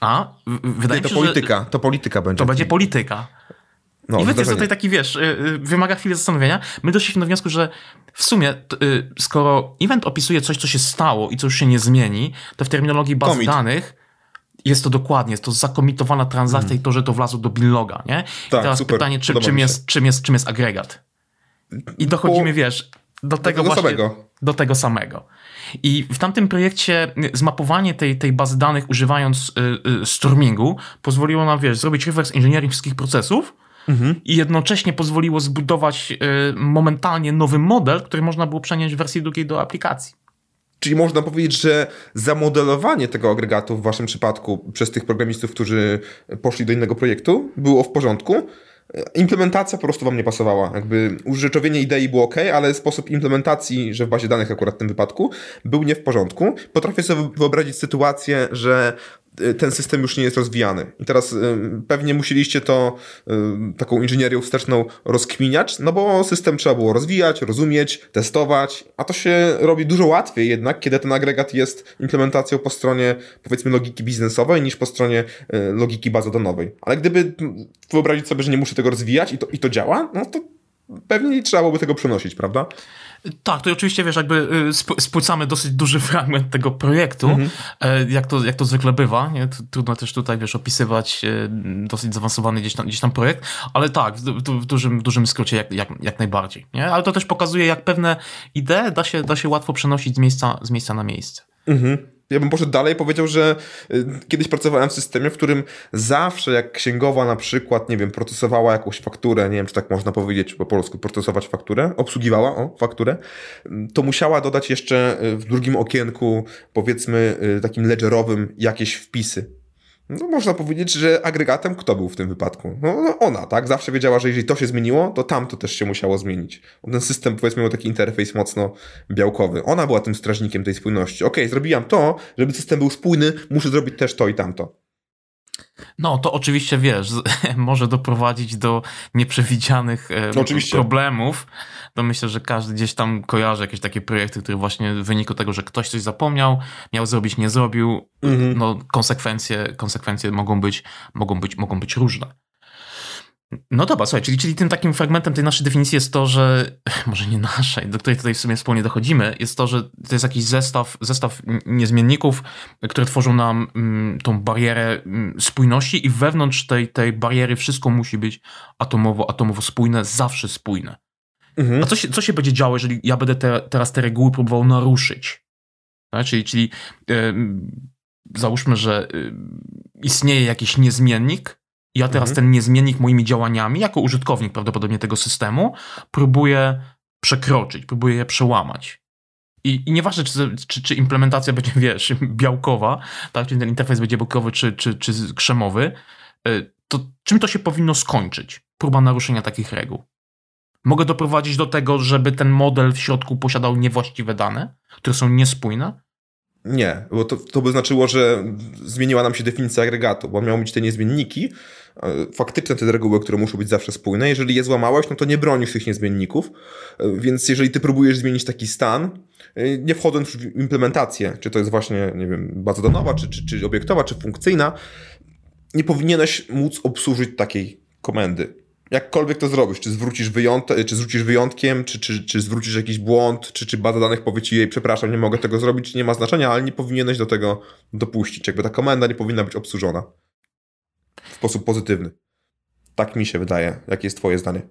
A, wydaje Nie, to mi się, polityka. Że... To polityka będzie. To będzie polityka. No, I jest tutaj taki, wiesz, y, y, wymaga chwili zastanowienia. My doszliśmy do wniosku, że w sumie, y, skoro event opisuje coś, co się stało i co już się nie zmieni, to w terminologii baz Commit. danych jest to dokładnie, jest to zakomitowana transakcja hmm. i to, że to wlazło do billoga, nie? Tak, I teraz super. pytanie, czy, czym, jest, czym, jest, czym jest agregat? I dochodzimy, po... wiesz, do tego, do tego właśnie, samego. do tego samego. I w tamtym projekcie zmapowanie tej, tej bazy danych używając y, y, stormingu pozwoliło nam, wiesz, zrobić reverse engineering wszystkich procesów, mhm. i jednocześnie pozwoliło zbudować y, momentalnie nowy model, który można było przenieść w wersji drugiej do aplikacji. Czyli można powiedzieć, że zamodelowanie tego agregatu w waszym przypadku przez tych programistów, którzy poszli do innego projektu, było w porządku. Implementacja po prostu wam nie pasowała. Jakby urzeczowienie idei było ok, ale sposób implementacji, że w bazie danych akurat w tym wypadku, był nie w porządku. Potrafię sobie wyobrazić sytuację, że ten system już nie jest rozwijany. I teraz y, pewnie musieliście to y, taką inżynierią wsteczną rozkminiać, no bo system trzeba było rozwijać, rozumieć, testować, a to się robi dużo łatwiej jednak, kiedy ten agregat jest implementacją po stronie powiedzmy logiki biznesowej niż po stronie logiki bazodanowej. Ale gdyby wyobrazić sobie, że nie muszę tego rozwijać i to, i to działa, no to pewnie nie trzeba byłoby tego przenosić, prawda? Tak, to oczywiście, wiesz, jakby y, spłycamy dosyć duży <laughs> fragment tego projektu, mhm. E, jak, to, jak to zwykle bywa, nie? Trudno też tutaj, wiesz, opisywać e, dosyć zaawansowany gdzieś tam, gdzieś tam projekt, ale tak, w, w, dużym, w dużym skrócie jak, jak, jak najbardziej, nie? Ale to też pokazuje, jak pewne idee da się, da się łatwo przenosić z miejsca, z miejsca na miejsce. Mhm. Ja bym poszedł dalej, powiedział, że y, kiedyś pracowałem w systemie, w którym zawsze jak księgowa na przykład, nie wiem, procesowała jakąś fakturę, nie wiem, czy tak można powiedzieć po polsku, procesować fakturę, obsługiwała, o, fakturę, to musiała dodać jeszcze y, w drugim okienku, powiedzmy, y, takim ledgerowym jakieś wpisy. No, można powiedzieć, że agregatem kto był w tym wypadku? No, no, ona, tak? Zawsze wiedziała, że jeżeli to się zmieniło, to tamto też się musiało zmienić. Ten system, powiedzmy, miał taki interfejs mocno białkowy. Ona była tym strażnikiem tej spójności. Ok, zrobiłam to, żeby system był spójny, muszę zrobić też to i tamto. No, to oczywiście wiesz, <laughs> może doprowadzić do nieprzewidzianych no, problemów. To myślę, że każdy gdzieś tam kojarzy jakieś takie projekty, które właśnie w wyniku tego, że ktoś coś zapomniał, miał zrobić, nie zrobił, mhm. no konsekwencje, konsekwencje mogą być, mogą być, mogą być różne. No dobra, słuchaj, czyli, czyli tym takim fragmentem tej naszej definicji jest to, że, <laughs> może nie naszej, do której tutaj w sumie wspólnie dochodzimy, jest to, że to jest jakiś zestaw, zestaw niezmienników, które tworzą nam mm, tą barierę mm, spójności i wewnątrz tej, tej bariery wszystko musi być atomowo, atomowo spójne, zawsze spójne. Mhm. A co się, co się będzie działo, jeżeli ja będę te, teraz te reguły próbował naruszyć? Tak? Czyli, czyli yy, załóżmy, że yy, istnieje jakiś niezmiennik, ja teraz mhm. ten niezmiennik moimi działaniami, jako użytkownik prawdopodobnie tego systemu, próbuję przekroczyć, próbuję je przełamać. I, i nieważne, czy, czy, czy, implementacja będzie, <laughs> wiesz, białkowa, tak, czy ten interfejs będzie białkowy, czy, czy, czy krzemowy, y, to czym to się powinno skończyć? Próba naruszenia takich reguł. Mogę doprowadzić do tego, żeby ten model w środku posiadał niewłaściwe dane, które są niespójne? Nie, bo to, to by znaczyło, że zmieniła nam się definicja agregatu, bo miały być te niezmienniki, e, faktyczne te reguły, które muszą być zawsze spójne. Jeżeli je złamałeś, no to nie bronisz tych niezmienników, e, więc jeżeli ty próbujesz zmienić taki stan, e, nie wchodząc w implementację, czy to jest właśnie, nie wiem, baza danowa, czy, czy, czy obiektowa, czy funkcyjna, nie powinieneś móc obsłużyć takiej komendy jakkolwiek to zrobisz, czy zwrócisz, wyjąt, czy zwrócisz wyjątkiem, czy, czy, czy zwrócisz jakiś błąd, czy, czy baza danych powie ci jej, przepraszam, nie mogę tego zrobić, nie ma znaczenia, ale nie powinieneś do tego dopuścić. Jakby ta komenda nie powinna być obsłużona w sposób pozytywny. Tak mi się wydaje. Jakie jest twoje zdanie?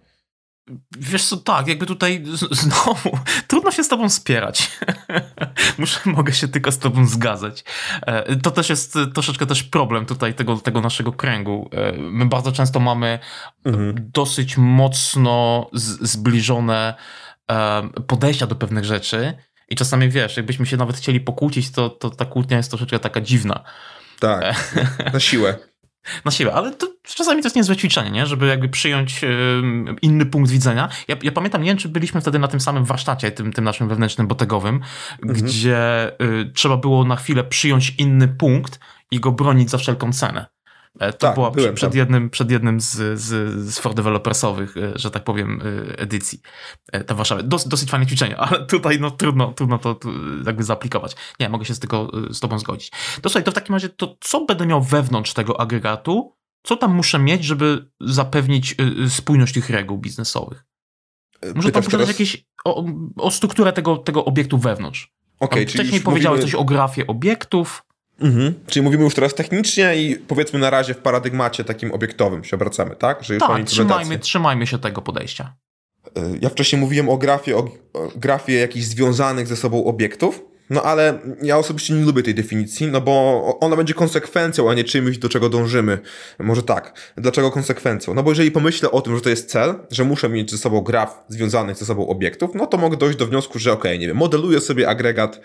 Wiesz co, tak, jakby tutaj znowu <laughs> trudno się z tobą spierać. <laughs> Muszę, mogę się tylko z tobą zgadzać. E, to też jest troszeczkę też problem tutaj tego, tego naszego kręgu. E, my bardzo często mamy mhm. dosyć mocno zbliżone e, podejścia do pewnych rzeczy i czasami wiesz, jakbyśmy się nawet chcieli pokłócić, to, to ta kłótnia jest troszeczkę taka dziwna. Tak, na siłę <laughs> na siebie, ale to czasami to jest niezłe ćwiczenie, nie? żeby jakby przyjąć inny punkt widzenia. Ja, ja, pamiętam, nie wiem, czy byliśmy wtedy na tym samym warsztacie, tym, tym naszym wewnętrznym botegowym, mhm. gdzie y, trzeba było na chwilę przyjąć inny punkt i go bronić za wszelką cenę. E, to tak, była przed, przed jednym, przed jednym z, z, z for developersowych, e, że tak powiem, e, edycji ta Warszawy. Dos, dosyć fajne ćwiczenie, <laughs> ale tutaj no, trudno, trudno to jakby zaaplikować. Nie, mogę się z tego z tobą zgodzić. To słuchaj, to w takim razie, to co będę miał wewnątrz tego agregatu? Co tam muszę mieć, żeby zapewnić spójność tych reguł biznesowych? Muszę tam teraz... jakieś o, o strukturę tego, tego obiektu wewnątrz. Okay, wcześniej powiedziałeś mówimy... coś o grafie obiektów. Mhm. Czyli mówimy już teraz technicznie i powiedzmy na razie w paradygmacie takim obiektowym się obracamy, tak? Że już tak, trzymajmy, trzymajmy się tego podejścia. E, ja wcześniej mówiłem o grafie, o grafie jakichś związanych ze sobą obiektów, no ale ja osobiście nie lubię tej definicji, no bo ona będzie konsekwencją, a nie czymś, do czego dążymy. Może tak. Dlaczego konsekwencją? No bo jeżeli pomyślę o tym, że to jest cel, że muszę mieć ze sobą graf związanych ze sobą obiektów, no to mogę dojść do wniosku, że okej, okay, nie wiem, modeluję sobie agregat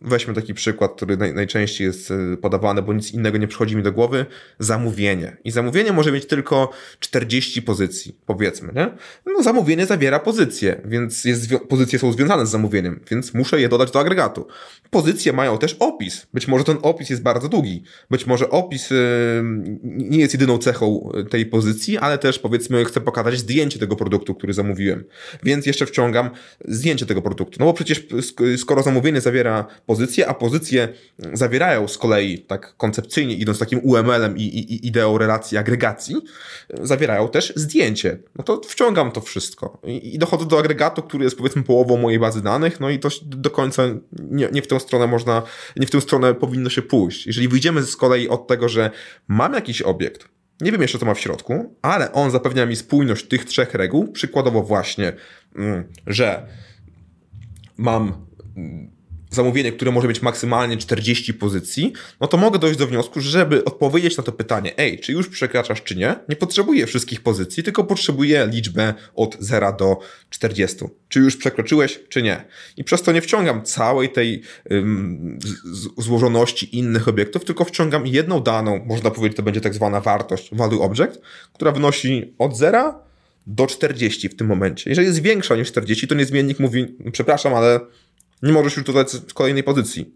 Weźmy taki przykład, który naj, najczęściej jest e, podawany, bo nic innego nie przychodzi mi do głowy. Zamówienie. I zamówienie może mieć tylko 40 pozycji, powiedzmy, nie? No, zamówienie zawiera pozycje, więc jest, pozycje są związane z zamówieniem, więc muszę je dodać do agregatu. Pozycje mają też opis. Być może ten opis jest bardzo długi. Być może opis yy, nie jest jedyną cechą e, tej pozycji, ale też powiedzmy chcę pokazać zdjęcie tego produktu, który zamówiłem. Więc jeszcze wciągam zdjęcie tego produktu. No bo przecież skoro zamówienie zawiera pozycje, a pozycje zawierają z kolei, tak koncepcyjnie idąc takim UML-em i, i, i ideą relacji agregacji, zawierają też zdjęcie. No to wciągam to wszystko i, i dochodzę do agregatu, który jest powiedzmy połową mojej bazy danych, no i to do końca nie, nie w tę stronę można, nie w tę stronę powinno się pójść. Jeżeli wyjdziemy z kolei od tego, że mam jakiś obiekt, nie wiem jeszcze, co ma w środku, ale on zapewnia mi spójność tych trzech reguł. Przykładowo właśnie, mm, że mam mm, zamówienie, które może mieć maksymalnie 40 pozycji, no to mogę dojść do wniosku, że żeby odpowiedzieć na to pytanie, ej, czy już przekraczasz, czy nie, nie potrzebuję wszystkich pozycji, tylko potrzebuję liczbę od 0 do 40. Czy już przekroczyłeś, czy nie. I przez to nie wciągam całej tej ym, złożoności innych obiektów, tylko wciągam jedną daną, można powiedzieć, to będzie tak zwana wartość, value object, która wynosi od 0 do 40 w tym momencie. Jeżeli jest większa niż 40, to niezmiennik mówi, przepraszam, ale nie możesz już dodać kolejnej pozycji.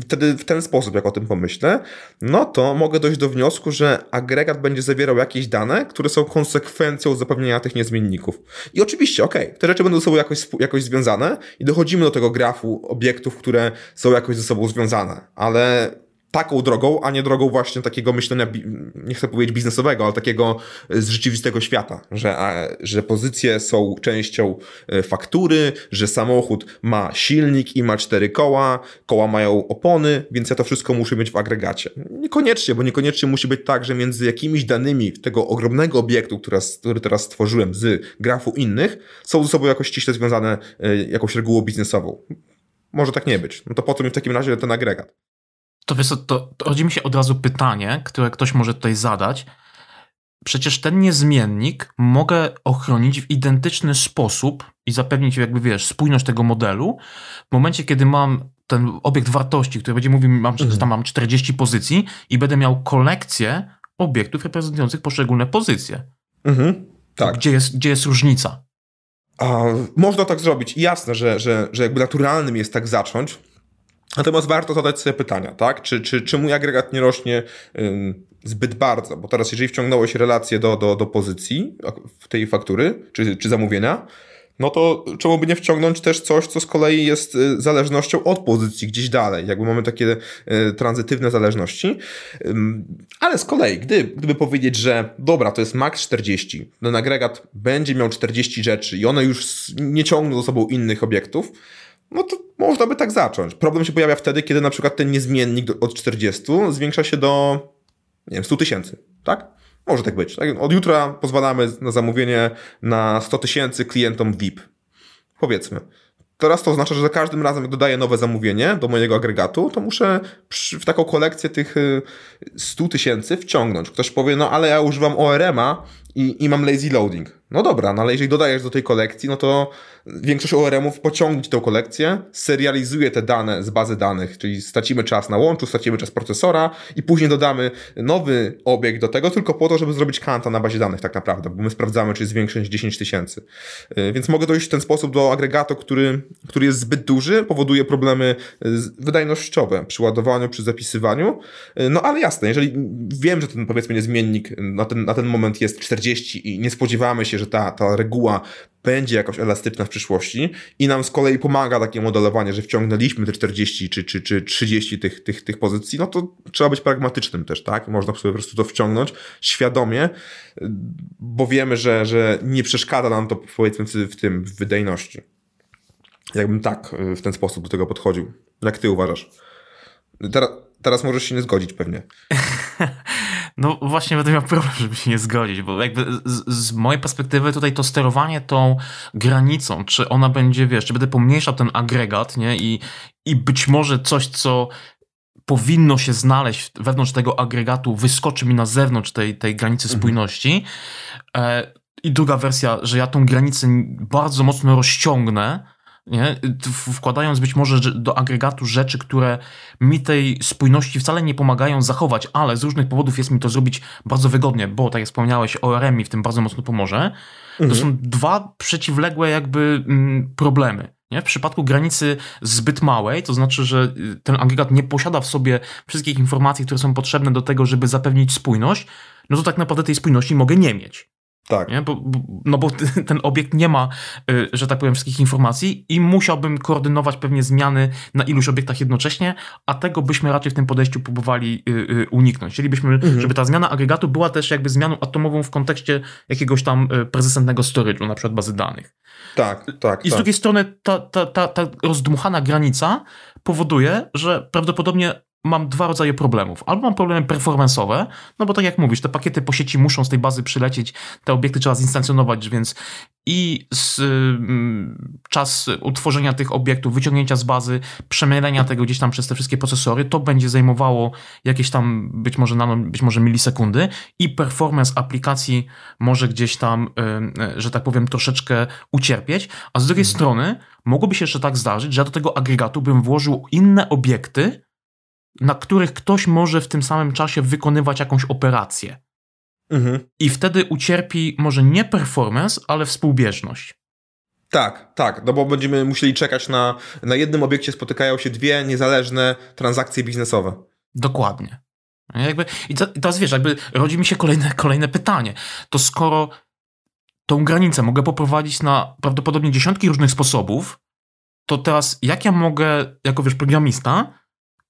Wtedy w ten sposób, jak o tym pomyślę, no to mogę dojść do wniosku, że agregat będzie zawierał jakieś dane, które są konsekwencją zapewnienia tych niezmienników. I oczywiście, ok, te rzeczy będą ze sobą jakoś, jakoś związane i dochodzimy do tego grafu obiektów, które są jakoś ze sobą związane, ale taką drogą, a nie drogą właśnie takiego myślenia, nie chcę powiedzieć biznesowego, ale takiego z rzeczywistego świata, że, że pozycje są częścią e, faktury, że samochód ma silnik i ma cztery koła, koła mają opony, więc ja to wszystko muszę mieć w agregacie. Niekoniecznie, bo niekoniecznie musi być tak, że między jakimiś danymi tego ogromnego obiektu, który teraz stworzyłem z grafu innych, są ze sobą jakoś ściśle związane e, jakąś regułą biznesową. Może tak nie być. No to po co mi w takim razie ten agregat? To wiesz, to, to rodzi mi się od razu pytanie, które ktoś może tutaj zadać. Przecież ten niezmiennik mogę ochronić w identyczny sposób i zapewnić, jakby wiesz, spójność tego modelu w momencie, kiedy mam ten obiekt wartości, który będzie mówił, mam, że mhm. tam mam 40 pozycji i będę miał kolekcję obiektów reprezentujących poszczególne pozycje. Mhm. Tak. Gdzie jest, gdzie jest różnica? A, można tak zrobić. Jasne, że, że, że jakby naturalnym jest tak zacząć, Natomiast warto zadać sobie pytania, tak? Czy, czy, czy mój agregat nie rośnie ym, zbyt bardzo? Bo teraz, jeżeli wciągnąłeś relację do, do, do pozycji w tej faktury czy, czy zamówienia, no to czemu by nie wciągnąć też coś, co z kolei jest y, zależnością od pozycji gdzieś dalej. Jakby mamy takie y, tranzytywne zależności. Ale z kolei, gdy, gdyby powiedzieć, że dobra, to jest max 40, ten agregat będzie miał 40 rzeczy i one już nie ciągną za sobą innych obiektów, no to można by tak zacząć. Problem się pojawia wtedy, kiedy na przykład ten niezmiennik od 40 zwiększa się do, nie wiem, 100 tysięcy, tak? Może tak być. Tak? Od jutra pozwalamy na zamówienie na 100 tysięcy klientom VIP. Powiedzmy. Teraz to oznacza, że za każdym razem, jak dodaję nowe zamówienie do mojego agregatu, to muszę w taką kolekcję tych 100 y, tysięcy wciągnąć. Ktoś powie, no ale ja używam ORM-a i, i mam lazy loading. No dobra, no ale jeżeli dodajesz do tej kolekcji, no to większość ORM-ów pociągnie tą kolekcję, serializuje te dane z bazy danych, czyli stracimy czas na łączu, stracimy czas procesora i później dodamy nowy obiekt do tego tylko po to, żeby zrobić kanta na bazie danych tak naprawdę, bo my sprawdzamy, czy jest większy niż 10 tysięcy. Y, więc mogę dojść w ten sposób do agregatu, który, który jest zbyt duży, powoduje problemy wydajnościowe przy ładowaniu, przy zapisywaniu. Y, no ale jasne, jeżeli wiem, że ten powiedzmy niezmiennik na ten, na ten moment jest 40 i nie spodziewamy się, że ta, ta reguła będzie jakoś elastyczna w przyszłości i nam z kolei pomaga takie modelowanie, że wciągnęliśmy te 40 czy, czy, czy 30 tych, tych, tych pozycji, no to trzeba być pragmatycznym też, tak? Można sobie po prostu to wciągnąć świadomie, bo wiemy, że, że nie przeszkadza nam to powiedzmy w tym w wydajności. Jakbym tak w ten sposób do tego podchodził. Jak ty uważasz? Teraz, teraz możesz się nie zgodzić pewnie. <laughs> No właśnie będę miał problem, żeby się nie zgodzić, bo jakby z, z, mojej perspektywy tutaj to sterowanie tą granicą, czy ona będzie, wiesz, czy będę pomniejszał ten agregat, nie, i, i być może coś, co powinno się znaleźć wewnątrz tego agregatu, wyskoczy mi na zewnątrz tej, tej granicy mhm. spójności. E, I druga wersja, że ja tą granicę bardzo mocno rozciągnę, nie? wkładając być może do agregatu rzeczy, które mi tej spójności wcale nie pomagają zachować, ale z różnych powodów jest mi to zrobić bardzo wygodnie, bo tak jak wspomniałeś, ORM mi w tym bardzo mocno pomoże. Mhm. To są dwa przeciwległe jakby mm, problemy. Nie? W przypadku granicy zbyt małej, to znaczy, że y, ten agregat nie posiada w sobie wszystkich informacji, które są potrzebne do tego, żeby zapewnić spójność, no to tak naprawdę tej spójności mogę nie mieć. Tak. Nie? Bo, bo, no bo <laughs> ten obiekt nie ma, y, że tak powiem, wszystkich informacji i musiałbym koordynować pewnie zmiany na iluś obiektach jednocześnie, a tego byśmy raczej w tym podejściu próbowali y, y, uniknąć. Chcielibyśmy, mhm. żeby ta zmiana agregatu była też jakby zmianą atomową w kontekście jakiegoś tam persystentnego storage'u, na przykład bazy danych. Tak, tak. I z tak. drugiej strony ta, ta, ta, ta rozdmuchana granica powoduje, że prawdopodobnie mam dwa rodzaje problemów. Albo mam problemy performance'owe, no bo tak jak mówisz, te pakiety po sieci muszą z tej bazy przylecieć, te obiekty trzeba zinstancjonować, więc i z, y, czas utworzenia tych obiektów, wyciągnięcia z bazy, przemielenia tego gdzieś tam przez te wszystkie procesory, to będzie zajmowało jakieś tam być może nano, być może milisekundy i performance aplikacji może gdzieś tam, y, że tak powiem, troszeczkę ucierpieć, a z drugiej hmm. strony mogłoby się jeszcze tak zdarzyć, że ja do tego agregatu bym włożył inne obiekty, na których ktoś może w tym samym czasie wykonywać jakąś operację. Mhm. I wtedy ucierpi może nie performance, ale współbieżność. Tak, tak, no bo będziemy musieli czekać na, na jednym obiekcie spotykają się dwie niezależne transakcje biznesowe. Dokładnie. Jakby, I teraz wiesz, jakby rodzi mi się kolejne, kolejne pytanie. To skoro tą granicę mogę poprowadzić na prawdopodobnie dziesiątki różnych sposobów, to teraz jak ja mogę, jako wiesz, programista,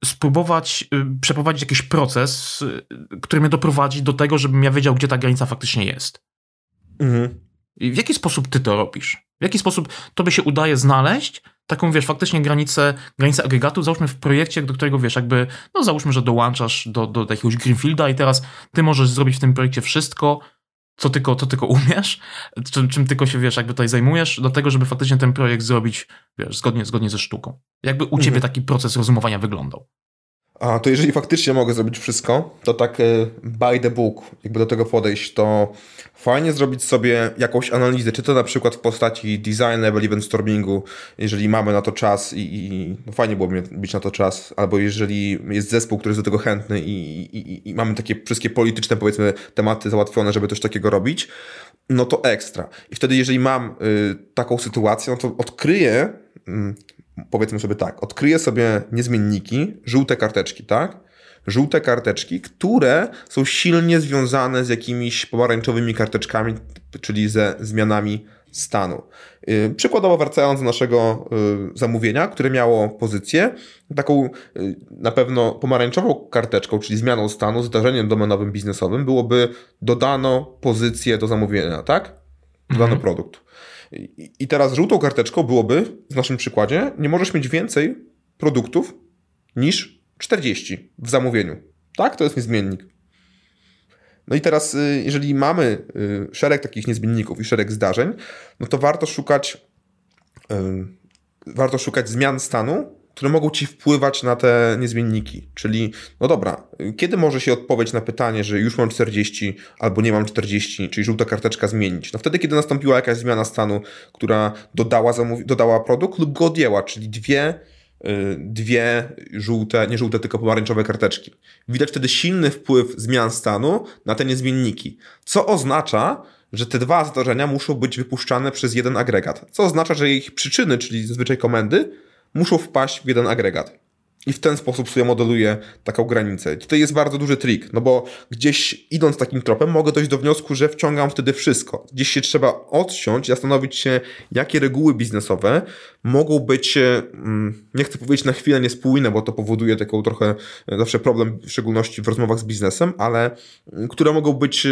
spróbować y, przeprowadzić jakiś proces, y, który mnie doprowadzi do tego, żebym ja wiedział, gdzie ta granica faktycznie jest. Mhm. I w jaki sposób ty to robisz? W jaki sposób tobie się udaje znaleźć taką, wiesz, faktycznie granicę, granicę agregatu, załóżmy w projekcie, do którego, wiesz, jakby, no załóżmy, że dołączasz do, do jakiegoś Greenfielda i teraz ty możesz zrobić w tym projekcie wszystko, co tylko, co tylko umiesz, czym, czym tylko się, wiesz, jakby tutaj zajmujesz, do tego, żeby faktycznie ten projekt zrobić, wiesz, zgodnie, zgodnie ze sztuką. Jakby u ciebie mhm. taki proces rozumowania wyglądał? A to jeżeli faktycznie mogę zrobić wszystko, to tak e, by the book, jakby do tego podejść, to fajnie zrobić sobie jakąś analizę, czy to na przykład w postaci design level event stormingu, jeżeli mamy na to czas i, i no fajnie byłoby mieć na to czas, albo jeżeli jest zespół, który jest do tego chętny i, i, i mamy takie wszystkie polityczne, powiedzmy, tematy załatwione, żeby coś takiego robić, no to ekstra. I wtedy, jeżeli mam y, taką sytuację, no to odkryję y, powiedzmy sobie tak, odkryję sobie niezmienniki, żółte karteczki, tak? Żółte karteczki, które są silnie związane z jakimiś pomarańczowymi karteczkami, czyli ze zmianami stanu. Yy, przykładowo wracając do naszego yy, zamówienia, które miało pozycję, taką yy, na pewno pomarańczową karteczką, czyli zmianą stanu, zdarzeniem domenowym biznesowym, byłoby dodano pozycję do zamówienia, tak? Dodano mhm. produkt. I teraz żółtą karteczką byłoby, w naszym przykładzie, nie możesz mieć więcej produktów niż 40 w zamówieniu. Tak? To jest niezmiennik. No i teraz, y, jeżeli mamy y, szereg takich niezmienników i szereg zdarzeń, no to warto szukać, warto szukać zmian stanu, które mogą ci wpływać na te niezmienniki. Czyli, no dobra, kiedy może się odpowiedź na pytanie, że już mam 40 albo nie mam 40, czyli żółta karteczka zmienić? No wtedy, kiedy nastąpiła jakaś zmiana stanu, która dodała, dodała produkt lub go odjęła, czyli dwie, y, dwie żółte, nie żółte, tylko pomarańczowe karteczki. Widać wtedy silny wpływ zmian stanu na te niezmienniki, co oznacza, że te dwa zdarzenia muszą być wypuszczane przez jeden agregat, co oznacza, że ich przyczyny, czyli zazwyczaj komendy, muszą wpaść w jeden agregat. I w ten sposób sobie modeluję taką granicę. Tutaj jest bardzo duży trik, no bo gdzieś idąc takim tropem, mogę dojść do wniosku, że wciągam wtedy wszystko. Gdzieś się trzeba odsiąść zastanowić się, jakie reguły biznesowe mogą być, mm, nie chcę powiedzieć na chwilę niespójne, bo to powoduje taką trochę e, zawsze problem, w szczególności w rozmowach z biznesem, ale mm, które mogą być, e,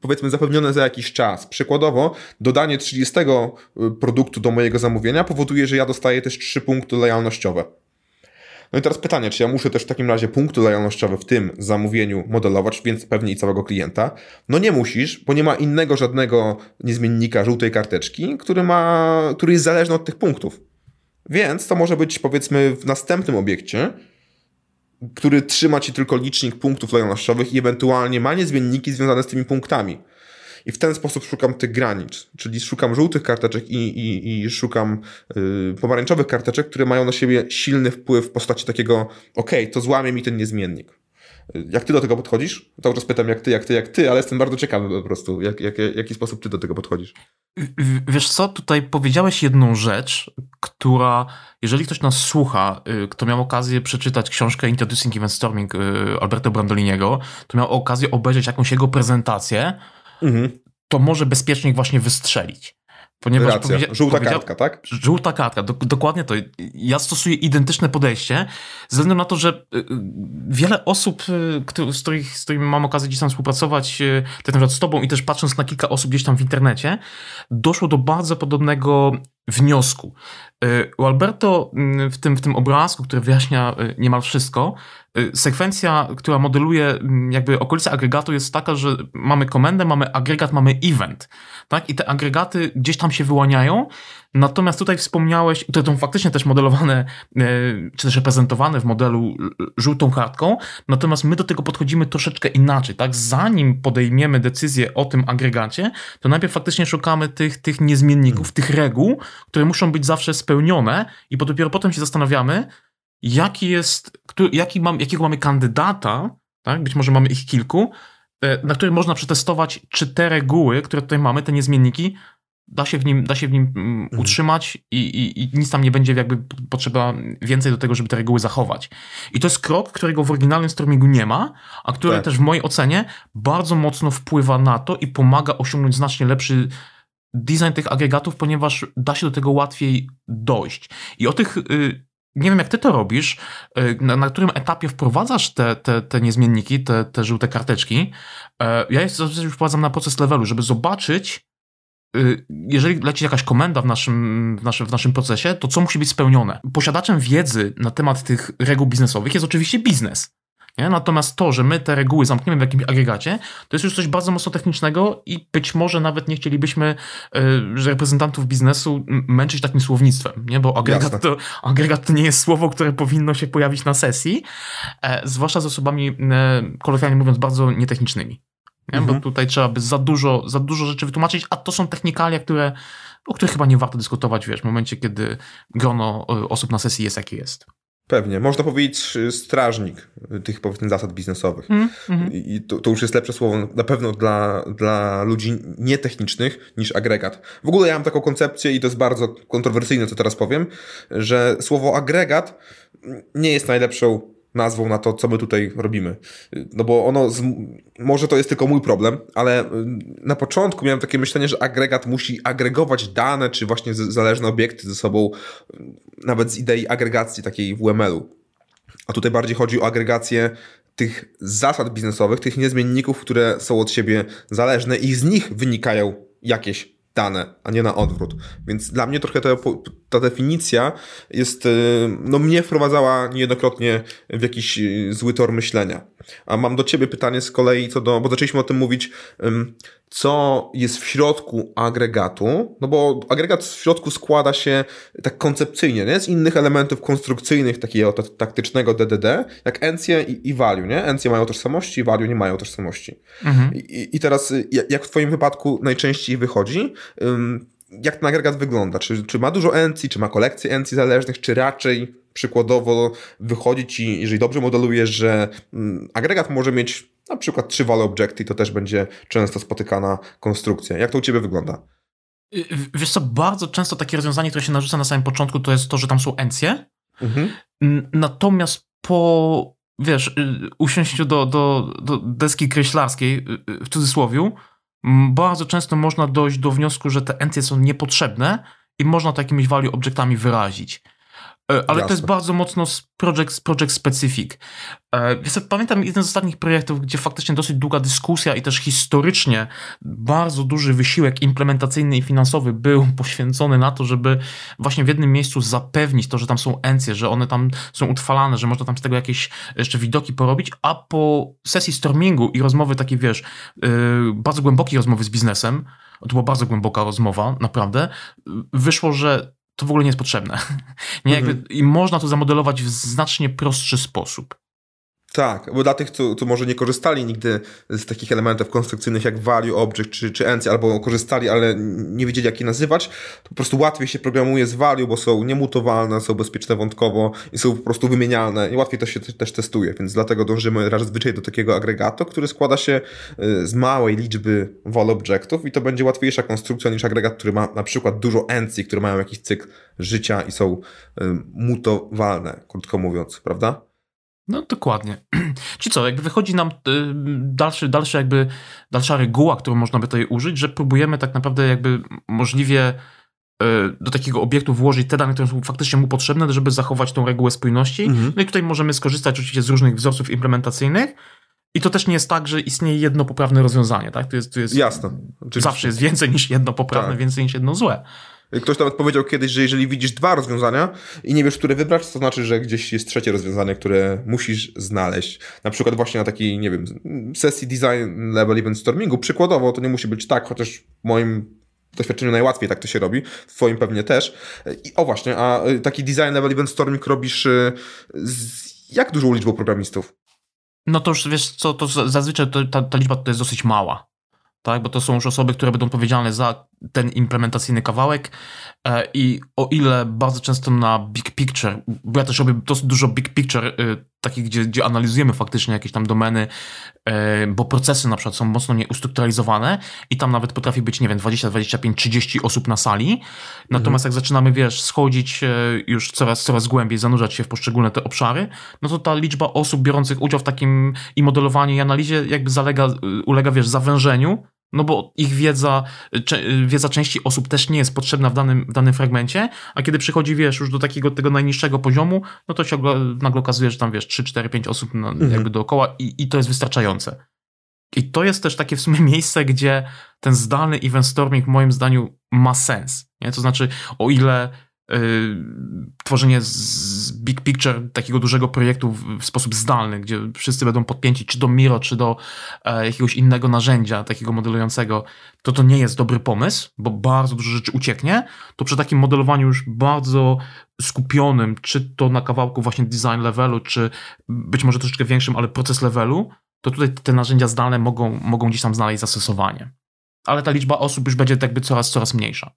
powiedzmy, zapewnione za jakiś czas. Przykładowo, dodanie 30 e, produktu do mojego zamówienia powoduje, że ja dostaję też 3 punkty lojalnościowe. No i teraz pytanie, czy ja muszę też w takim razie punkty lojalnościowe w tym zamówieniu modelować, więc pewnie i całego klienta? No nie musisz, bo nie ma innego żadnego niezmiennika żółtej karteczki, który, ma, który jest zależny od tych punktów. Więc to może być powiedzmy w następnym obiekcie, który trzyma ci tylko licznik punktów lojalnościowych i ewentualnie ma niezmienniki związane z tymi punktami. I w ten sposób szukam tych granic, czyli szukam żółtych karteczek i, i, i szukam y, pomarańczowych karteczek, które mają na siebie silny wpływ w postaci takiego, ok, to złamie mi ten niezmiennik. Y, jak ty do tego podchodzisz? Cały czas pytam, jak ty, jak ty, jak ty, ale jestem bardzo ciekawy po prostu, jak, jak, jaki sposób ty do tego podchodzisz. Wiesz co, tutaj powiedziałeś jedną rzecz, która, jeżeli ktoś nas słucha, y, kto miał okazję przeczytać książkę Introducing Event Storming Alberto Brandoliniego, to miał okazję obejrzeć jakąś jego prezentację, Mhm. to może bezpiecznie właśnie wystrzelić. Ponieważ Racja. Żółta kartka, tak? Żółta kartka, do, dokładnie to. Ja stosuję identyczne podejście, ze względu na to, że y, y, wiele osób, y, z, których, z którymi mam okazję gdzieś tam współpracować, tak na przykład z tobą i też patrząc na kilka osób gdzieś tam w internecie, doszło do bardzo podobnego wniosku. U Alberto mm, w tym, w tym obrazku, który wyjaśnia niemal wszystko, sekwencja, która modeluje mm, jakby okolice agregatu jest taka, że mamy komendę, mamy agregat, mamy event tak? I te agregaty gdzieś tam się wyłaniają. Natomiast tutaj wspomniałeś, to są faktycznie też modelowane, e, czy też reprezentowane w modelu żółtą kartką, natomiast my do tego podchodzimy troszeczkę inaczej, tak? Zanim podejmiemy decyzję o tym agregacie, to najpierw faktycznie szukamy tych, tych niezmienników, hmm. tych reguł, które muszą być zawsze spełnione i dopiero potem się zastanawiamy, jaki jest, jaki mam, jakiego mamy kandydata, tak? Być może mamy ich kilku, E, na którym można przetestować, czy te reguły, które tutaj mamy, te niezmienniki, da się w nim, da się w nim mm, mhm. utrzymać i, i, i, nic tam nie będzie jakby potrzeba więcej do tego, żeby te reguły zachować. I to jest krok, którego w oryginalnym stormingu nie ma, a który tak. też w mojej ocenie bardzo mocno wpływa na to i pomaga osiągnąć znacznie lepszy design tych agregatów, ponieważ da się do tego łatwiej dojść. I o tych y, nie wiem, jak ty to robisz, y, na, na którym etapie wprowadzasz te, te, te niezmienniki, te, te żółte karteczki. E, ja je zazwyczaj wprowadzam na proces levelu, żeby zobaczyć, y, jeżeli leci jakaś komenda w naszym, w, naszym, w naszym procesie, to co musi być spełnione. Posiadaczem wiedzy na temat tych reguł biznesowych jest oczywiście biznes. Nie? Natomiast to, że my te reguły zamkniemy w jakimś agregacie, to jest już coś bardzo mocno technicznego i być może nawet nie chcielibyśmy y, reprezentantów biznesu męczyć takim słownictwem, nie? bo agregat to, agregat to nie jest słowo, które powinno się pojawić na sesji, e, zwłaszcza z osobami, e, kolokwialnie mówiąc, bardzo nietechnicznymi. Nie? Mhm. Bo tutaj trzeba by za dużo, za dużo rzeczy wytłumaczyć, a to są technikalia, które, o których chyba nie warto dyskutować, wiesz, w momencie, kiedy grono e, osób na sesji jest jakie jest. Pewnie. Można powiedzieć y, strażnik tych powiedzmy zasad biznesowych. Mm, mm. I to, to, już jest lepsze słowo na pewno dla, dla ludzi nietechnicznych niż agregat. W ogóle ja mam taką koncepcję i to jest bardzo kontrowersyjne, co teraz powiem, że słowo agregat nie jest najlepszą nazwą na to, co my tutaj robimy. No bo ono, z, może to jest tylko mój problem, ale y, na początku miałem takie myślenie, że agregat musi agregować dane, czy właśnie zależne obiekty ze sobą, y, nawet z idei agregacji takiej w UML-u. A tutaj bardziej chodzi o agregację tych zasad biznesowych, tych niezmienników, które są od siebie zależne i z nich wynikają jakieś dane, a nie na odwrót. Więc dla mnie trochę ta, ta definicja jest, y, no mnie wprowadzała niejednokrotnie w jakiś y, zły tor myślenia. A mam do ciebie pytanie z kolei co do, bo zaczęliśmy o tym mówić, co jest w środku agregatu, no bo agregat w środku składa się tak koncepcyjnie, nie? z innych elementów konstrukcyjnych, takiego taktycznego DDD, jak encje i, i value, nie? Encje mają tożsamości, value nie mają tożsamości. Mhm. I, I teraz, y, jak w twoim wypadku najczęściej wychodzi, jak ten agregat wygląda? Czy, czy ma dużo encji, czy ma kolekcję encji zależnych, czy raczej przykładowo wychodzi ci, jeżeli dobrze modelujesz, że mm, agregat może mieć na przykład trzy value objecty, to też będzie często spotykana konstrukcja. Jak to u ciebie wygląda? Y, wiesz co, bardzo często takie rozwiązanie, które się narzuca na samym początku, to jest to, że tam są encje. Mhm. Natomiast po, wiesz, y, usiąściu do, do, do deski kreślarskiej, w cudzysłowiu, bardzo często można dojść do wniosku, że te encje są niepotrzebne i można to jakimiś value obiektami wyrazić. E, ale Jasne. to jest bardzo mocno project, project specific. E, pamiętam jeden z ostatnich projektów, gdzie faktycznie dosyć długa dyskusja i też historycznie bardzo duży wysiłek implementacyjny i finansowy był <laughs> poświęcony na to, żeby właśnie w jednym miejscu zapewnić to, że tam są encje, że one tam są utrwalane, że można tam z tego jakieś jeszcze widoki porobić, a po sesji stormingu i rozmowy takie, wiesz, bardzo głębokiej rozmowy z biznesem, to była bardzo głęboka rozmowa, naprawdę, wyszło, że to w ogóle nie jest potrzebne. <laughs> Nie, jakby, mhm. I można to zamodelować w znacznie prostszy sposób. Tak, bo dla tych, co, może nie korzystali nigdy z takich elementów konstrukcyjnych jak value object czy, czy ency, albo korzystali, ale nie wiedzieli jak je nazywać, to po prostu łatwiej się programuje z value, bo są niemutowalne, są bezpieczne wątkowo i są po prostu wymienialne i łatwiej to się też testuje, więc dlatego dążymy zazwyczaj do takiego agregatu, który składa się y, z małej liczby value objectów i to będzie łatwiejsza konstrukcja niż agregat, który ma na przykład dużo ency, które mają jakiś cykl życia i są y, mutowalne, krótko mówiąc, prawda? No dokładnie. <clears throat> Czyli co, jakby wychodzi nam y, dalszy, dalszy jakby, dalsza reguła, którą można by tutaj użyć, że próbujemy tak naprawdę jakby możliwie y, do takiego obiektu włożyć te dane, które są faktycznie mu potrzebne, żeby zachować tą regułę spójności. Mhm. No i tutaj możemy skorzystać oczywiście z różnych wzorców implementacyjnych, i to też nie jest tak, że istnieje jedno poprawne rozwiązanie, tak? To jest, to jest Jasne. Oczywiście. Zawsze jest więcej niż jedno poprawne, tak. więcej niż jedno złe. Ktoś nawet powiedział kiedyś, że jeżeli widzisz dwa rozwiązania i nie wiesz, które wybrać, to znaczy, że gdzieś jest trzecie rozwiązanie, które musisz znaleźć. Na przykład właśnie na takiej, nie wiem, sesji design level event stormingu. Przykładowo to nie musi być tak, chociaż moim doświadczeniu najłatwiej tak to się robi, w twoim pewnie też. I o właśnie, a taki design level event storming robisz y, z jak dużą liczbą programistów? No to już wiesz co, to zazwyczaj to, ta, ta liczba to jest dosyć mała tak? bo to są już osoby, które będą odpowiedzialne za ten implementacyjny kawałek e, i o ile bardzo często na big picture, bo ja też robię dosyć dużo big picture, e, takich, gdzie, gdzie analizujemy faktycznie jakieś tam domeny, e, bo procesy na przykład są mocno nieustrukturalizowane i tam nawet potrafi być, nie wiem, 20, 25, 30 osób na sali, natomiast mhm. jak zaczynamy, wiesz, schodzić już coraz, coraz głębiej, zanurzać się w poszczególne te obszary, no to ta liczba osób biorących udział w takim i modelowaniu i analizie jakby zalega, ulega, wiesz, zawężeniu, no bo ich wiedza, wiedza części osób też nie jest potrzebna w danym, w danym fragmencie, a kiedy przychodzi, wiesz, już do takiego tego najniższego poziomu, no to się nagle okazuje, że tam, wiesz, 3, 4, 5 osób na, mhm. jakby dookoła i, i to jest wystarczające. I to jest też takie w sumie <laughs> miejsce, gdzie ten zdalny event storming moim zdaniu ma sens. Nie? To znaczy, o ile tworzenie z big picture takiego dużego projektu w, sposób zdalny, gdzie wszyscy będą podpięci czy do Miro, czy do e, jakiegoś innego narzędzia, takiego modelującego, to to nie jest dobry pomysł, bo bardzo dużo rzeczy ucieknie, to przy takim modelowaniu już bardzo skupionym, czy to na kawałku właśnie design levelu, czy być może troszeczkę większym, ale proces levelu, to tutaj te narzędzia zdalne mogą, mogą gdzieś tam znaleźć zastosowanie. Ale ta liczba osób już będzie jakby coraz, coraz mniejsza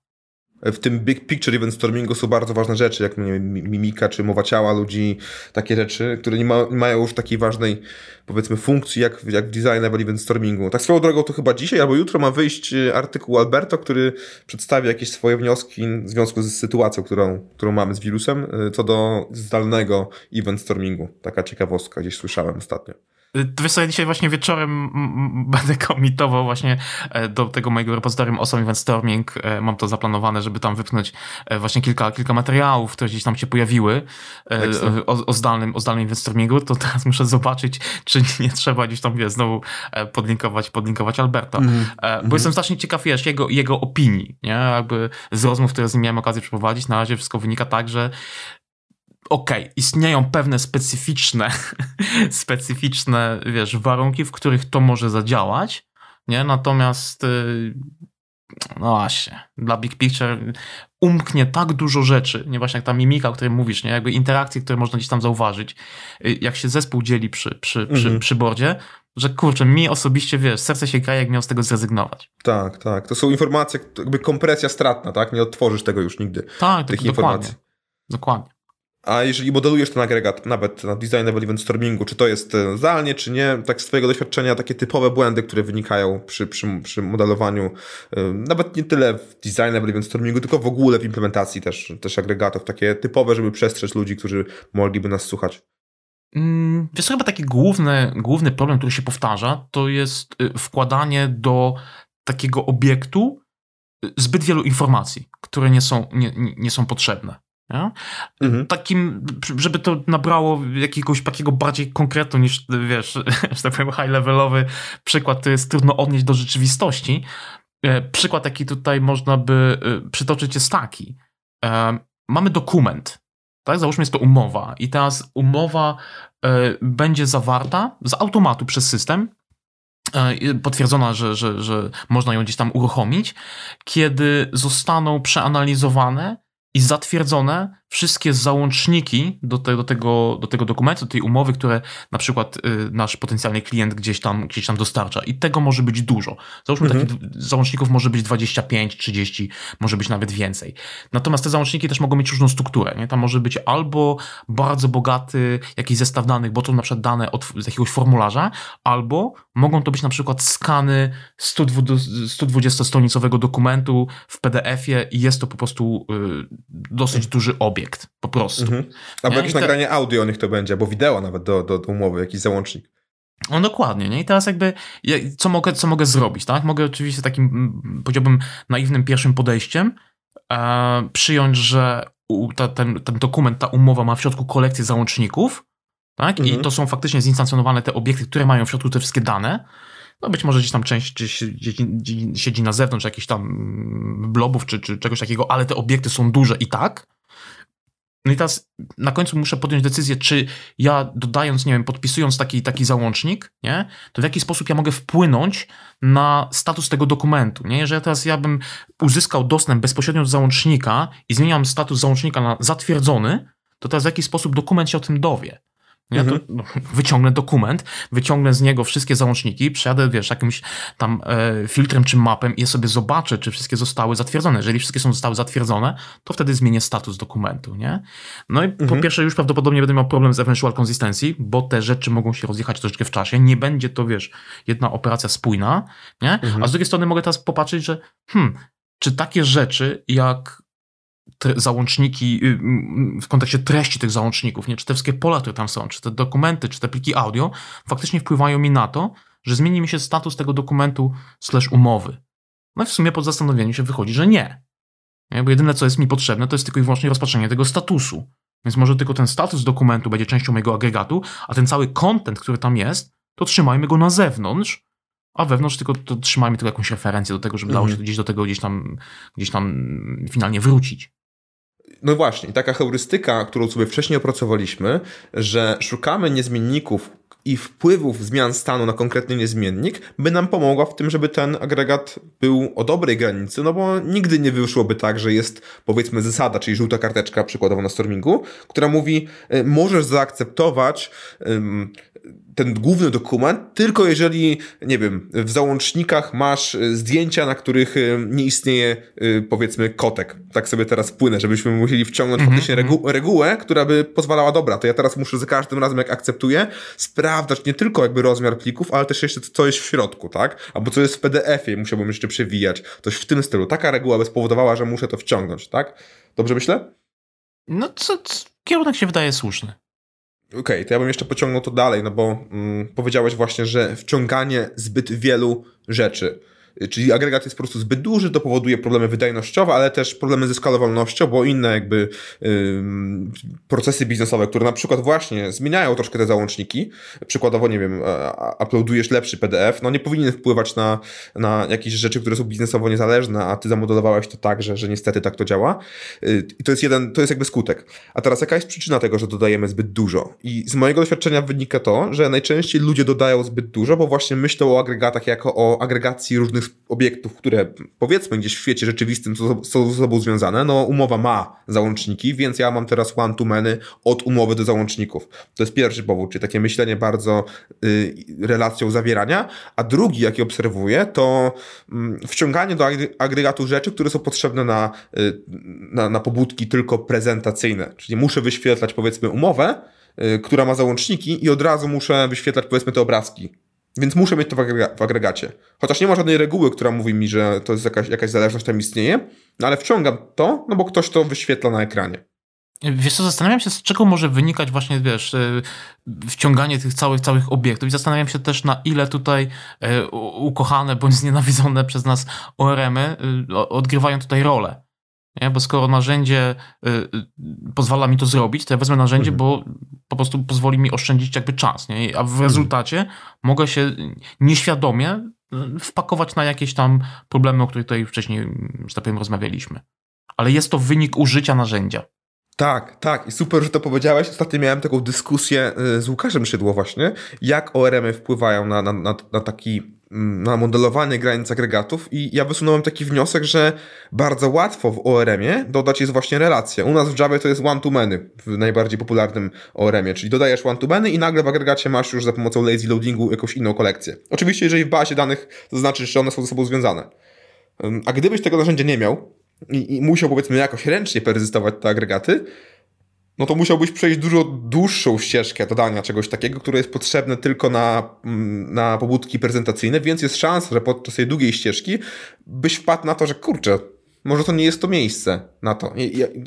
w tym big picture event stormingu są bardzo ważne rzeczy, jak mimika czy mowa ciała ludzi, takie rzeczy, które nie, ma, nie mają już takiej ważnej, powiedzmy, funkcji jak, jak w design event stormingu. Tak swoją drogą to chyba dzisiaj albo jutro ma wyjść e, artykuł Alberto, który przedstawi jakieś swoje wnioski w związku z sytuacją, którą, którą mamy z wirusem, e, co do zdalnego event stormingu. Taka ciekawostka, gdzieś słyszałem ostatnio. Wiesz co, ja dzisiaj właśnie wieczorem będę komitował właśnie e, do tego mojego repozytorium Awesome Event Storming. E, mam to zaplanowane, żeby tam wypchnąć e, właśnie kilka, kilka materiałów, które gdzieś tam się pojawiły o, o, zdalnym, o zdalnym event stormingu. To teraz muszę zobaczyć, czy nie trzeba gdzieś tam, wiesz, znowu podlinkować, podlinkować Alberta. Mm, bo mm. jestem strasznie ciekaw, wiesz, jego, jego opinii, nie? Jakby z rozmów, które z nim miałem okazję przeprowadzić, na razie wszystko wynika tak, że okej, okay, istnieją pewne specyficzne, <laughs> specyficzne, wiesz, warunki, w których to może zadziałać, nie? Natomiast y, no właśnie, dla Big Picture umknie tak dużo rzeczy, nie właśnie jak ta mimika, o której mówisz, nie? Jakby interakcje, które można gdzieś tam zauważyć, y, jak się zespół dzieli przy, przy, przy, mhm. przy bordzie, że kurczę, mi osobiście, wiesz, serce się kraje, jak miał z tego zrezygnować. Tak, tak. To są informacje, jakby kompresja stratna, tak? Nie odtworzysz tego już nigdy. Tak, tych dokładnie. informacji. Dokładnie. A jeżeli modelujesz ten agregat, nawet na design level event stormingu, czy to jest e, zdalnie, czy nie, tak z Twojego doświadczenia, takie typowe błędy, które wynikają przy, przy, przy modelowaniu, e, nawet nie tyle w design level event stormingu, tylko w ogóle w implementacji też, też agregatów, takie typowe, żeby przestrzec ludzi, którzy mogliby nas słuchać. Mm, wiesz, chyba taki główny, główny problem, który się powtarza, to jest y, wkładanie do takiego obiektu y, zbyt wielu informacji, które nie są, nie, nie są potrzebne. Mhm. Takim, żeby to nabrało jakiegoś takiego bardziej konkretu niż, wiesz, <laughs> że tak powiem, high-levelowy przykład, to jest trudno odnieść do rzeczywistości. E, przykład, jaki tutaj można by e, przytoczyć jest taki. E, mamy dokument, tak? Załóżmy, jest to umowa i teraz umowa będzie zawarta z automatu przez system, potwierdzona, że, że, że można ją gdzieś tam uruchomić, kiedy zostaną przeanalizowane i zatwierdzone wszystkie załączniki do, te, do, tego, do tego dokumentu, do tej umowy, które na przykład y, nasz potencjalny klient gdzieś tam, gdzieś tam dostarcza. I tego może być dużo. Załóżmy, mhm. takich załączników może być 25, 30, może być nawet więcej. Natomiast te załączniki też mogą mieć różną strukturę. Nie? Tam może być albo bardzo bogaty jakiś zestaw danych, bo to na przykład dane od, z jakiegoś formularza, albo mogą to być na przykład skany 120-stronicowego dokumentu w PDF-ie i jest to po prostu y, dosyć duży obiekt obiekt, po prostu. Mhm. Albo jakieś nagranie audio niech to będzie, albo wideo nawet do, do, do umowy, jakiś załącznik. No dokładnie, nie? I teraz jakby, co mogę, co mogę zrobić, tak? Mogę oczywiście takim, powiedziałbym, naiwnym pierwszym podejściem e, przyjąć, że ta, ten, ten dokument, ta umowa ma w środku kolekcję załączników, tak? Mhm. I to są faktycznie zinstancjonowane te obiekty, które mają w środku te wszystkie dane. No być może gdzieś tam część gdzieś, gdzieś, gdzieś siedzi na zewnątrz jakichś tam blobów czy, czy czegoś takiego, ale te obiekty są duże i tak. No i teraz na końcu muszę podjąć decyzję, czy ja dodając, nie wiem, podpisując taki, taki załącznik, nie, to w jaki sposób ja mogę wpłynąć na status tego dokumentu, nie? Jeżeli teraz ja bym uzyskał dostęp bezpośrednio do załącznika i zmieniam status załącznika na zatwierdzony, to teraz w jaki sposób dokument się o tym dowie. Ja mhm. to no, wyciągnę dokument, wyciągnę z niego wszystkie załączniki, przejadę, wiesz, jakimś tam e, filtrem czy mapem i sobie zobaczę, czy wszystkie zostały zatwierdzone. Jeżeli wszystkie są zostały zatwierdzone, to wtedy zmienię status dokumentu, nie? No i mhm. po pierwsze już prawdopodobnie będę miał problem z eventual consistency, bo te rzeczy mogą się rozjechać troszeczkę w czasie. Nie będzie to, wiesz, jedna operacja spójna, nie? Mhm. A z drugiej strony mogę teraz popatrzeć, że hmm, czy takie rzeczy jak załączniki, y, w kontekście treści tych załączników, nie? czy te wszystkie pola, które tam są, czy te dokumenty, czy te pliki audio, faktycznie wpływają mi na to, że zmieni mi się status tego dokumentu slash umowy. No i w sumie po zastanowieniu się wychodzi, że nie. nie. Bo jedyne, co jest mi potrzebne, to jest tylko i wyłącznie rozpatrzenie tego statusu. Więc może tylko ten status dokumentu będzie częścią mojego agregatu, a ten cały content, który tam jest, to trzymajmy go na zewnątrz, a wewnątrz tylko to trzymajmy tylko jakąś referencję do tego, żeby dało się mhm. gdzieś do tego gdzieś tam, gdzieś tam finalnie wrócić. No właśnie, taka heurystyka, którą sobie wcześniej opracowaliśmy, że szukamy niezmienników i wpływów zmian stanu na konkretny niezmiennik, by nam pomogła w tym, żeby ten agregat był o dobrej granicy, no bo nigdy nie wyszłoby tak, że jest powiedzmy zasada, czyli żółta karteczka przykładowo na stormingu, która mówi, y, możesz zaakceptować ten główny dokument, tylko jeżeli, nie wiem, w załącznikach masz y, zdjęcia, na których y, nie istnieje, y, powiedzmy, kotek. Tak sobie teraz płynę, żebyśmy musieli wciągnąć mm -hmm. faktycznie regu regułę, która by pozwalała, dobra, to ja teraz muszę za każdym razem, jak akceptuję, sprawdzać nie tylko jakby rozmiar plików, ale też jeszcze co jest w środku, tak? Albo co jest w PDF-ie, musiałbym jeszcze przewijać. Coś w tym stylu. Taka reguła by spowodowała, że muszę to wciągnąć, tak? Dobrze myślę? No, co, co kierunek się wydaje słuszny. Okej, okay, to ja bym jeszcze pociągnął to dalej, no bo mm, powiedziałeś właśnie, że wciąganie zbyt wielu rzeczy Czyli agregat jest po prostu zbyt duży, to powoduje problemy wydajnościowe, ale też problemy ze skalowalnością, bo inne jakby procesy biznesowe, które na przykład właśnie zmieniają troszkę te załączniki, przykładowo, nie wiem, uploadujesz lepszy PDF, no nie powinien wpływać na, na jakieś rzeczy, które są biznesowo niezależne, a ty zamodelowałeś to tak, że, że niestety tak to działa. Y, I to jest jeden, to jest jakby skutek. A teraz jaka jest przyczyna tego, że dodajemy zbyt dużo? I z mojego doświadczenia wynika to, że najczęściej ludzie dodają zbyt dużo, bo właśnie myślą o agregatach jako o agregacji różnych różnych obiektów, które powiedzmy gdzieś w świecie rzeczywistym są, ze sobą związane, no umowa ma załączniki, więc ja mam teraz one-to-many od umowy do załączników. To jest pierwszy powód, czyli takie myślenie bardzo y, relacją zawierania, a drugi, jaki obserwuję, to y, wciąganie do agregatu rzeczy, które są potrzebne na, y, na, na pobudki tylko prezentacyjne, czyli muszę wyświetlać powiedzmy umowę, y, która ma załączniki i od razu muszę wyświetlać powiedzmy te obrazki więc muszę mieć to w, agrega w, agregacie. Chociaż nie ma żadnej reguły, która mówi mi, że to jest jakaś, jakaś zależność tam istnieje, no ale wciągam to, no bo ktoś to wyświetla na ekranie. Wiesz co, zastanawiam się, z czego może wynikać właśnie, wiesz, e, wciąganie tych całych, całych obiektów i zastanawiam się też, na ile tutaj e, ukochane bądź znienawidzone przez nas ORM-y e, odgrywają tutaj rolę. Nie? Bo skoro narzędzie y, y, pozwala mi to zrobić, to ja wezmę narzędzie, mhm. bo po prostu pozwoli mi oszczędzić jakby czas. Nie? A w mhm. rezultacie mogę się nieświadomie y, wpakować na jakieś tam problemy, o których tutaj wcześniej, że tak powiem, rozmawialiśmy. Ale jest to wynik użycia narzędzia. Tak, tak. I super, że to powiedziałeś. Ostatnio miałem taką dyskusję z Łukaszem Szydło właśnie, jak ORM-y wpływają na, na, na, na taki na modelowanie granic agregatów i ja wysunąłem taki wniosek, że bardzo łatwo w ORM-ie dodać jest właśnie relacja. U nas w Java to jest one-to-many w najbardziej popularnym ORM-ie, czyli dodajesz one-to-many i nagle w agregacie masz już za pomocą lazy loadingu jakąś inną kolekcję. Oczywiście, jeżeli w bazie danych zaznaczysz, że one są ze sobą związane. A gdybyś tego narzędzia nie miał i, i musiał powiedzmy jakoś ręcznie perzystować te agregaty, no to musiałbyś przejść dużo dłuższą ścieżkę dodania czegoś takiego, które jest potrzebne tylko na, mm, na pobudki prezentacyjne, więc jest szansa, że podczas tej długiej ścieżki byś wpadł na to, że kurczę, może to nie jest to miejsce na to.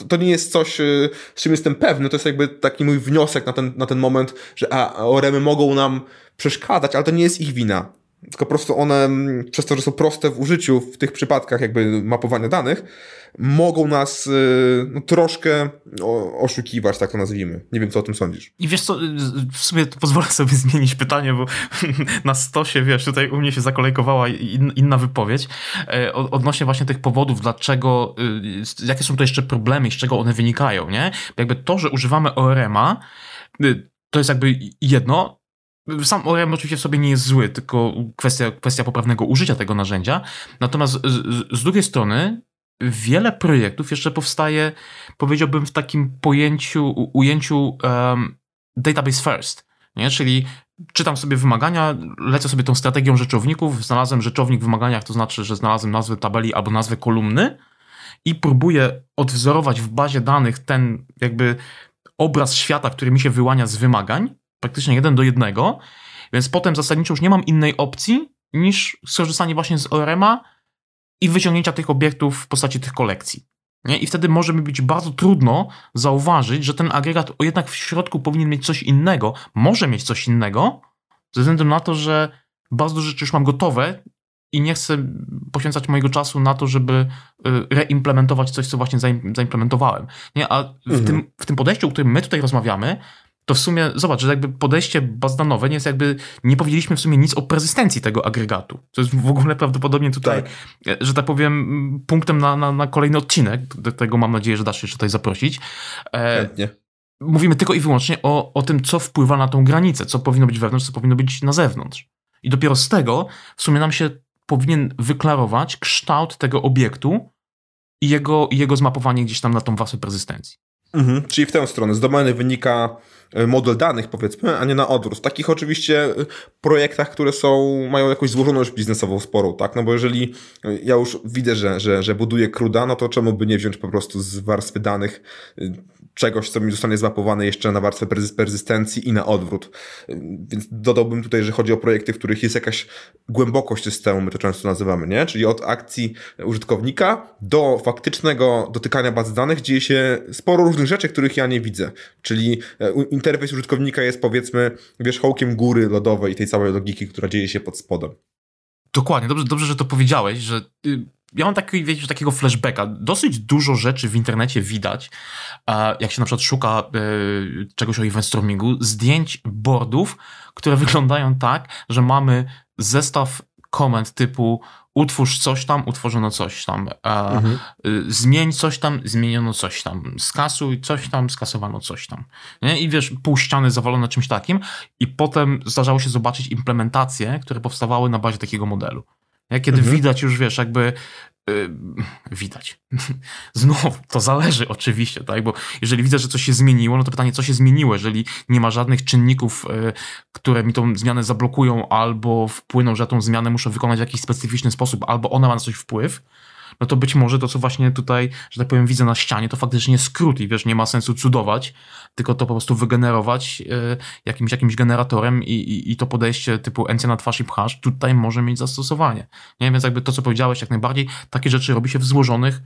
To nie jest coś, y, z czym jestem pewny, to jest jakby taki mój wniosek na ten, na ten moment, że a, oremy mogą nam przeszkadzać, ale to nie jest ich wina. Tylko po prostu one, mm, przez to, że są proste w użyciu w tych przypadkach jakby mapowania danych, mogą nas y, no, troszkę oszukiwać, tak to nazwijmy. Nie wiem, co o tym sądzisz. I wiesz co, w sumie pozwolę sobie <laughs> zmienić pytanie, bo <laughs> na stosie, wiesz, tutaj u mnie się zakolejkowała inna wypowiedź e, odnośnie właśnie tych powodów, dlaczego, y, jakie są to jeszcze problemy, z czego one wynikają, nie? Jakby to, że używamy ORM-a, y, to jest jakby jedno, sam ORM oczywiście w sobie nie jest zły, tylko kwestia, kwestia poprawnego użycia tego narzędzia. Natomiast z, z drugiej strony wiele projektów jeszcze powstaje, powiedziałbym, w takim pojęciu, ujęciu um, database first, nie? czyli czytam sobie wymagania, lecę sobie tą strategią rzeczowników, znalazłem rzeczownik w wymaganiach, to znaczy, że znalazłem nazwę tabeli albo nazwę kolumny i próbuję odwzorować w bazie danych ten jakby obraz świata, który mi się wyłania z wymagań, praktycznie jeden do jednego, więc potem zasadniczo już nie mam innej opcji niż skorzystanie właśnie z ORM-a i wyciągnięcia tych obiektów w postaci tych kolekcji. Nie? I wtedy może mi być bardzo trudno zauważyć, że ten agregat jednak w środku powinien mieć coś innego, może mieć coś innego, ze względu na to, że bardzo dużo rzeczy już mam gotowe i nie chcę poświęcać mojego czasu na to, żeby y, reimplementować coś, co właśnie zaimplementowałem. Nie? A w, mhm. tym, w tym podejściu, o którym my tutaj rozmawiamy, to w sumie, zobacz, że jakby podejście bazdanowe nie jest jakby, nie powiedzieliśmy w sumie nic o prezystencji tego agregatu. To jest w ogóle prawdopodobnie tutaj, tak. że tak powiem, punktem na, na, na kolejny odcinek, do tego mam nadzieję, że dasz się tutaj zaprosić. E, Chętnie. Mówimy tylko i wyłącznie o, o tym, co wpływa na tą granicę, co powinno być wewnątrz, co powinno być na zewnątrz. I dopiero z tego w sumie nam się powinien wyklarować kształt tego obiektu i jego, jego zmapowanie gdzieś tam na tą warstwę prezystencji. Mhm, czyli w tę stronę. Z domeny wynika e, model danych, powiedzmy, a nie na odwrót. W takich oczywiście e, projektach, które są, mają jakąś złożoność biznesową sporą, tak? No bo jeżeli e, ja już widzę, że, że, że buduję CRUDA, no to czemu by nie wziąć po prostu z warstwy danych czegoś, co mi zostanie zmapowane jeszcze na warstwę perzystencji i na odwrót. Więc dodałbym tutaj, że chodzi o projekty, w których jest jakaś głębokość systemu, my to często nazywamy, nie? Czyli od akcji użytkownika do faktycznego dotykania bazy danych dzieje się sporo różnych rzeczy, których ja nie widzę. Czyli e, interfejs użytkownika jest powiedzmy wierzchołkiem góry lodowej tej całej logiki, która dzieje się pod spodem. Dokładnie, dobrze, dobrze, że to powiedziałeś, że y, ja mam taki, wiecie, takiego flashbacka. Dosyć dużo rzeczy w internecie widać, jak się na przykład szuka y, czegoś o event stormingu, zdjęć boardów, które <laughs> wyglądają tak, że mamy zestaw komend typu utwórz coś tam, utworzono coś tam, mhm. Y, zmień coś tam, zmieniono coś tam, skasuj coś tam, skasowano coś tam. Nie? I wiesz, pół ściany zawalone czymś takim i potem zdarzało się zobaczyć implementacje, które powstawały na bazie takiego modelu. Kiedy mhm. widać już, wiesz, jakby Yy, widać. <laughs> Znów, to zależy oczywiście, tak? Bo jeżeli widzę, że coś się zmieniło, no to pytanie, co się zmieniło? Jeżeli nie ma żadnych czynników, yy, które mi tą zmianę zablokują albo wpłyną, że ja tą zmianę muszę wykonać w jakiś specyficzny sposób, albo ona ma na coś wpływ, no to być może to, co właśnie tutaj, że tak powiem, widzę na ścianie, to faktycznie skrót i wiesz, nie ma sensu cudować, tylko to po prostu wygenerować y, jakimś, jakimś generatorem i, i, i to podejście typu encja na twarz i pchasz tutaj może mieć zastosowanie. Nie? Więc jakby to, co powiedziałeś, jak najbardziej, takie rzeczy robi się w złożonych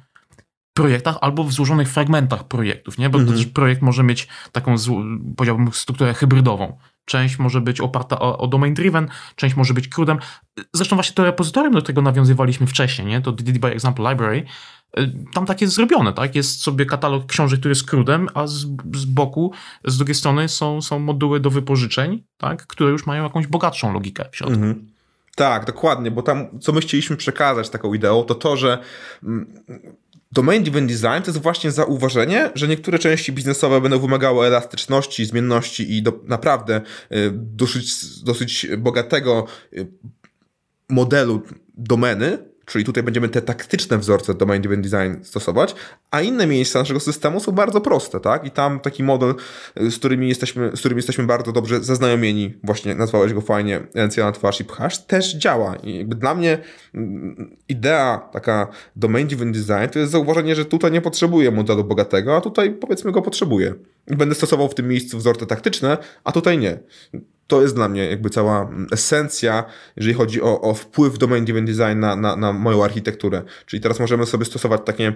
projektach albo w złożonych fragmentach projektów, nie? Bo mhm. też projekt może mieć taką, powiedziałbym, strukturę hybrydową część może być oparta o, o domain driven, część może być CRUDem. Zresztą właśnie to repozytorium, do którego nawiązywaliśmy wcześniej, nie? to DD by Example Library, y, tam tak jest zrobione, tak? Jest sobie katalog książek, który jest CRUDem, a z, z boku, z drugiej strony są, są moduły do wypożyczeń, tak? Które już mają jakąś bogatszą logikę w środku. Mhm. Tak, dokładnie, bo tam, co my chcieliśmy przekazać taką ideą, to to, że mm, Domain Driven Design to jest właśnie zauważenie, że niektóre części biznesowe będą wymagały elastyczności, zmienności i do, naprawdę y, dosyć, dosyć bogatego y, modelu domeny, Czyli tutaj będziemy te taktyczne wzorce domain driven design stosować, a inne miejsca naszego systemu są bardzo proste, tak? I tam taki model, z którymi jesteśmy, z którym jesteśmy bardzo dobrze zaznajomieni, właśnie nazwałeś go fajnie, NCA na twarz i pchasz, też działa. I jakby dla mnie mm, idea taka domain driven design to jest zauważenie, że tutaj nie potrzebuję modelu bogatego, a tutaj powiedzmy go potrzebuję. Będę stosował w tym miejscu wzorce taktyczne, a tutaj nie to jest dla mnie jakby cała esencja, jeżeli chodzi o, o wpływ domain driven design na, na, na moją architekturę. Czyli teraz możemy sobie stosować takie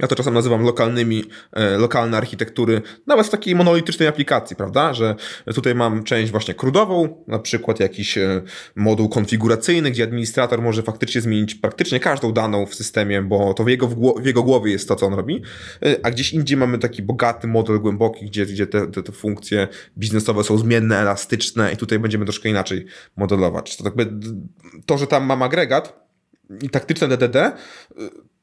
ja to czasem nazywam lokalnymi, e, lokalne architektury, nawet w takiej monolitycznej aplikacji, prawda? Że tutaj mam część właśnie krudową, na przykład jakiś e, moduł konfiguracyjny, gdzie administrator może faktycznie zmienić praktycznie każdą daną w systemie, bo to w jego, w jego głowie jest to, co on robi. E, a gdzieś indziej mamy taki bogaty model głęboki, gdzie, gdzie te, te, te funkcje biznesowe są zmienne, elastyczne i tutaj będziemy troszkę inaczej modelować. To, jakby, to że tam mam agregat, i taktyczne DDD,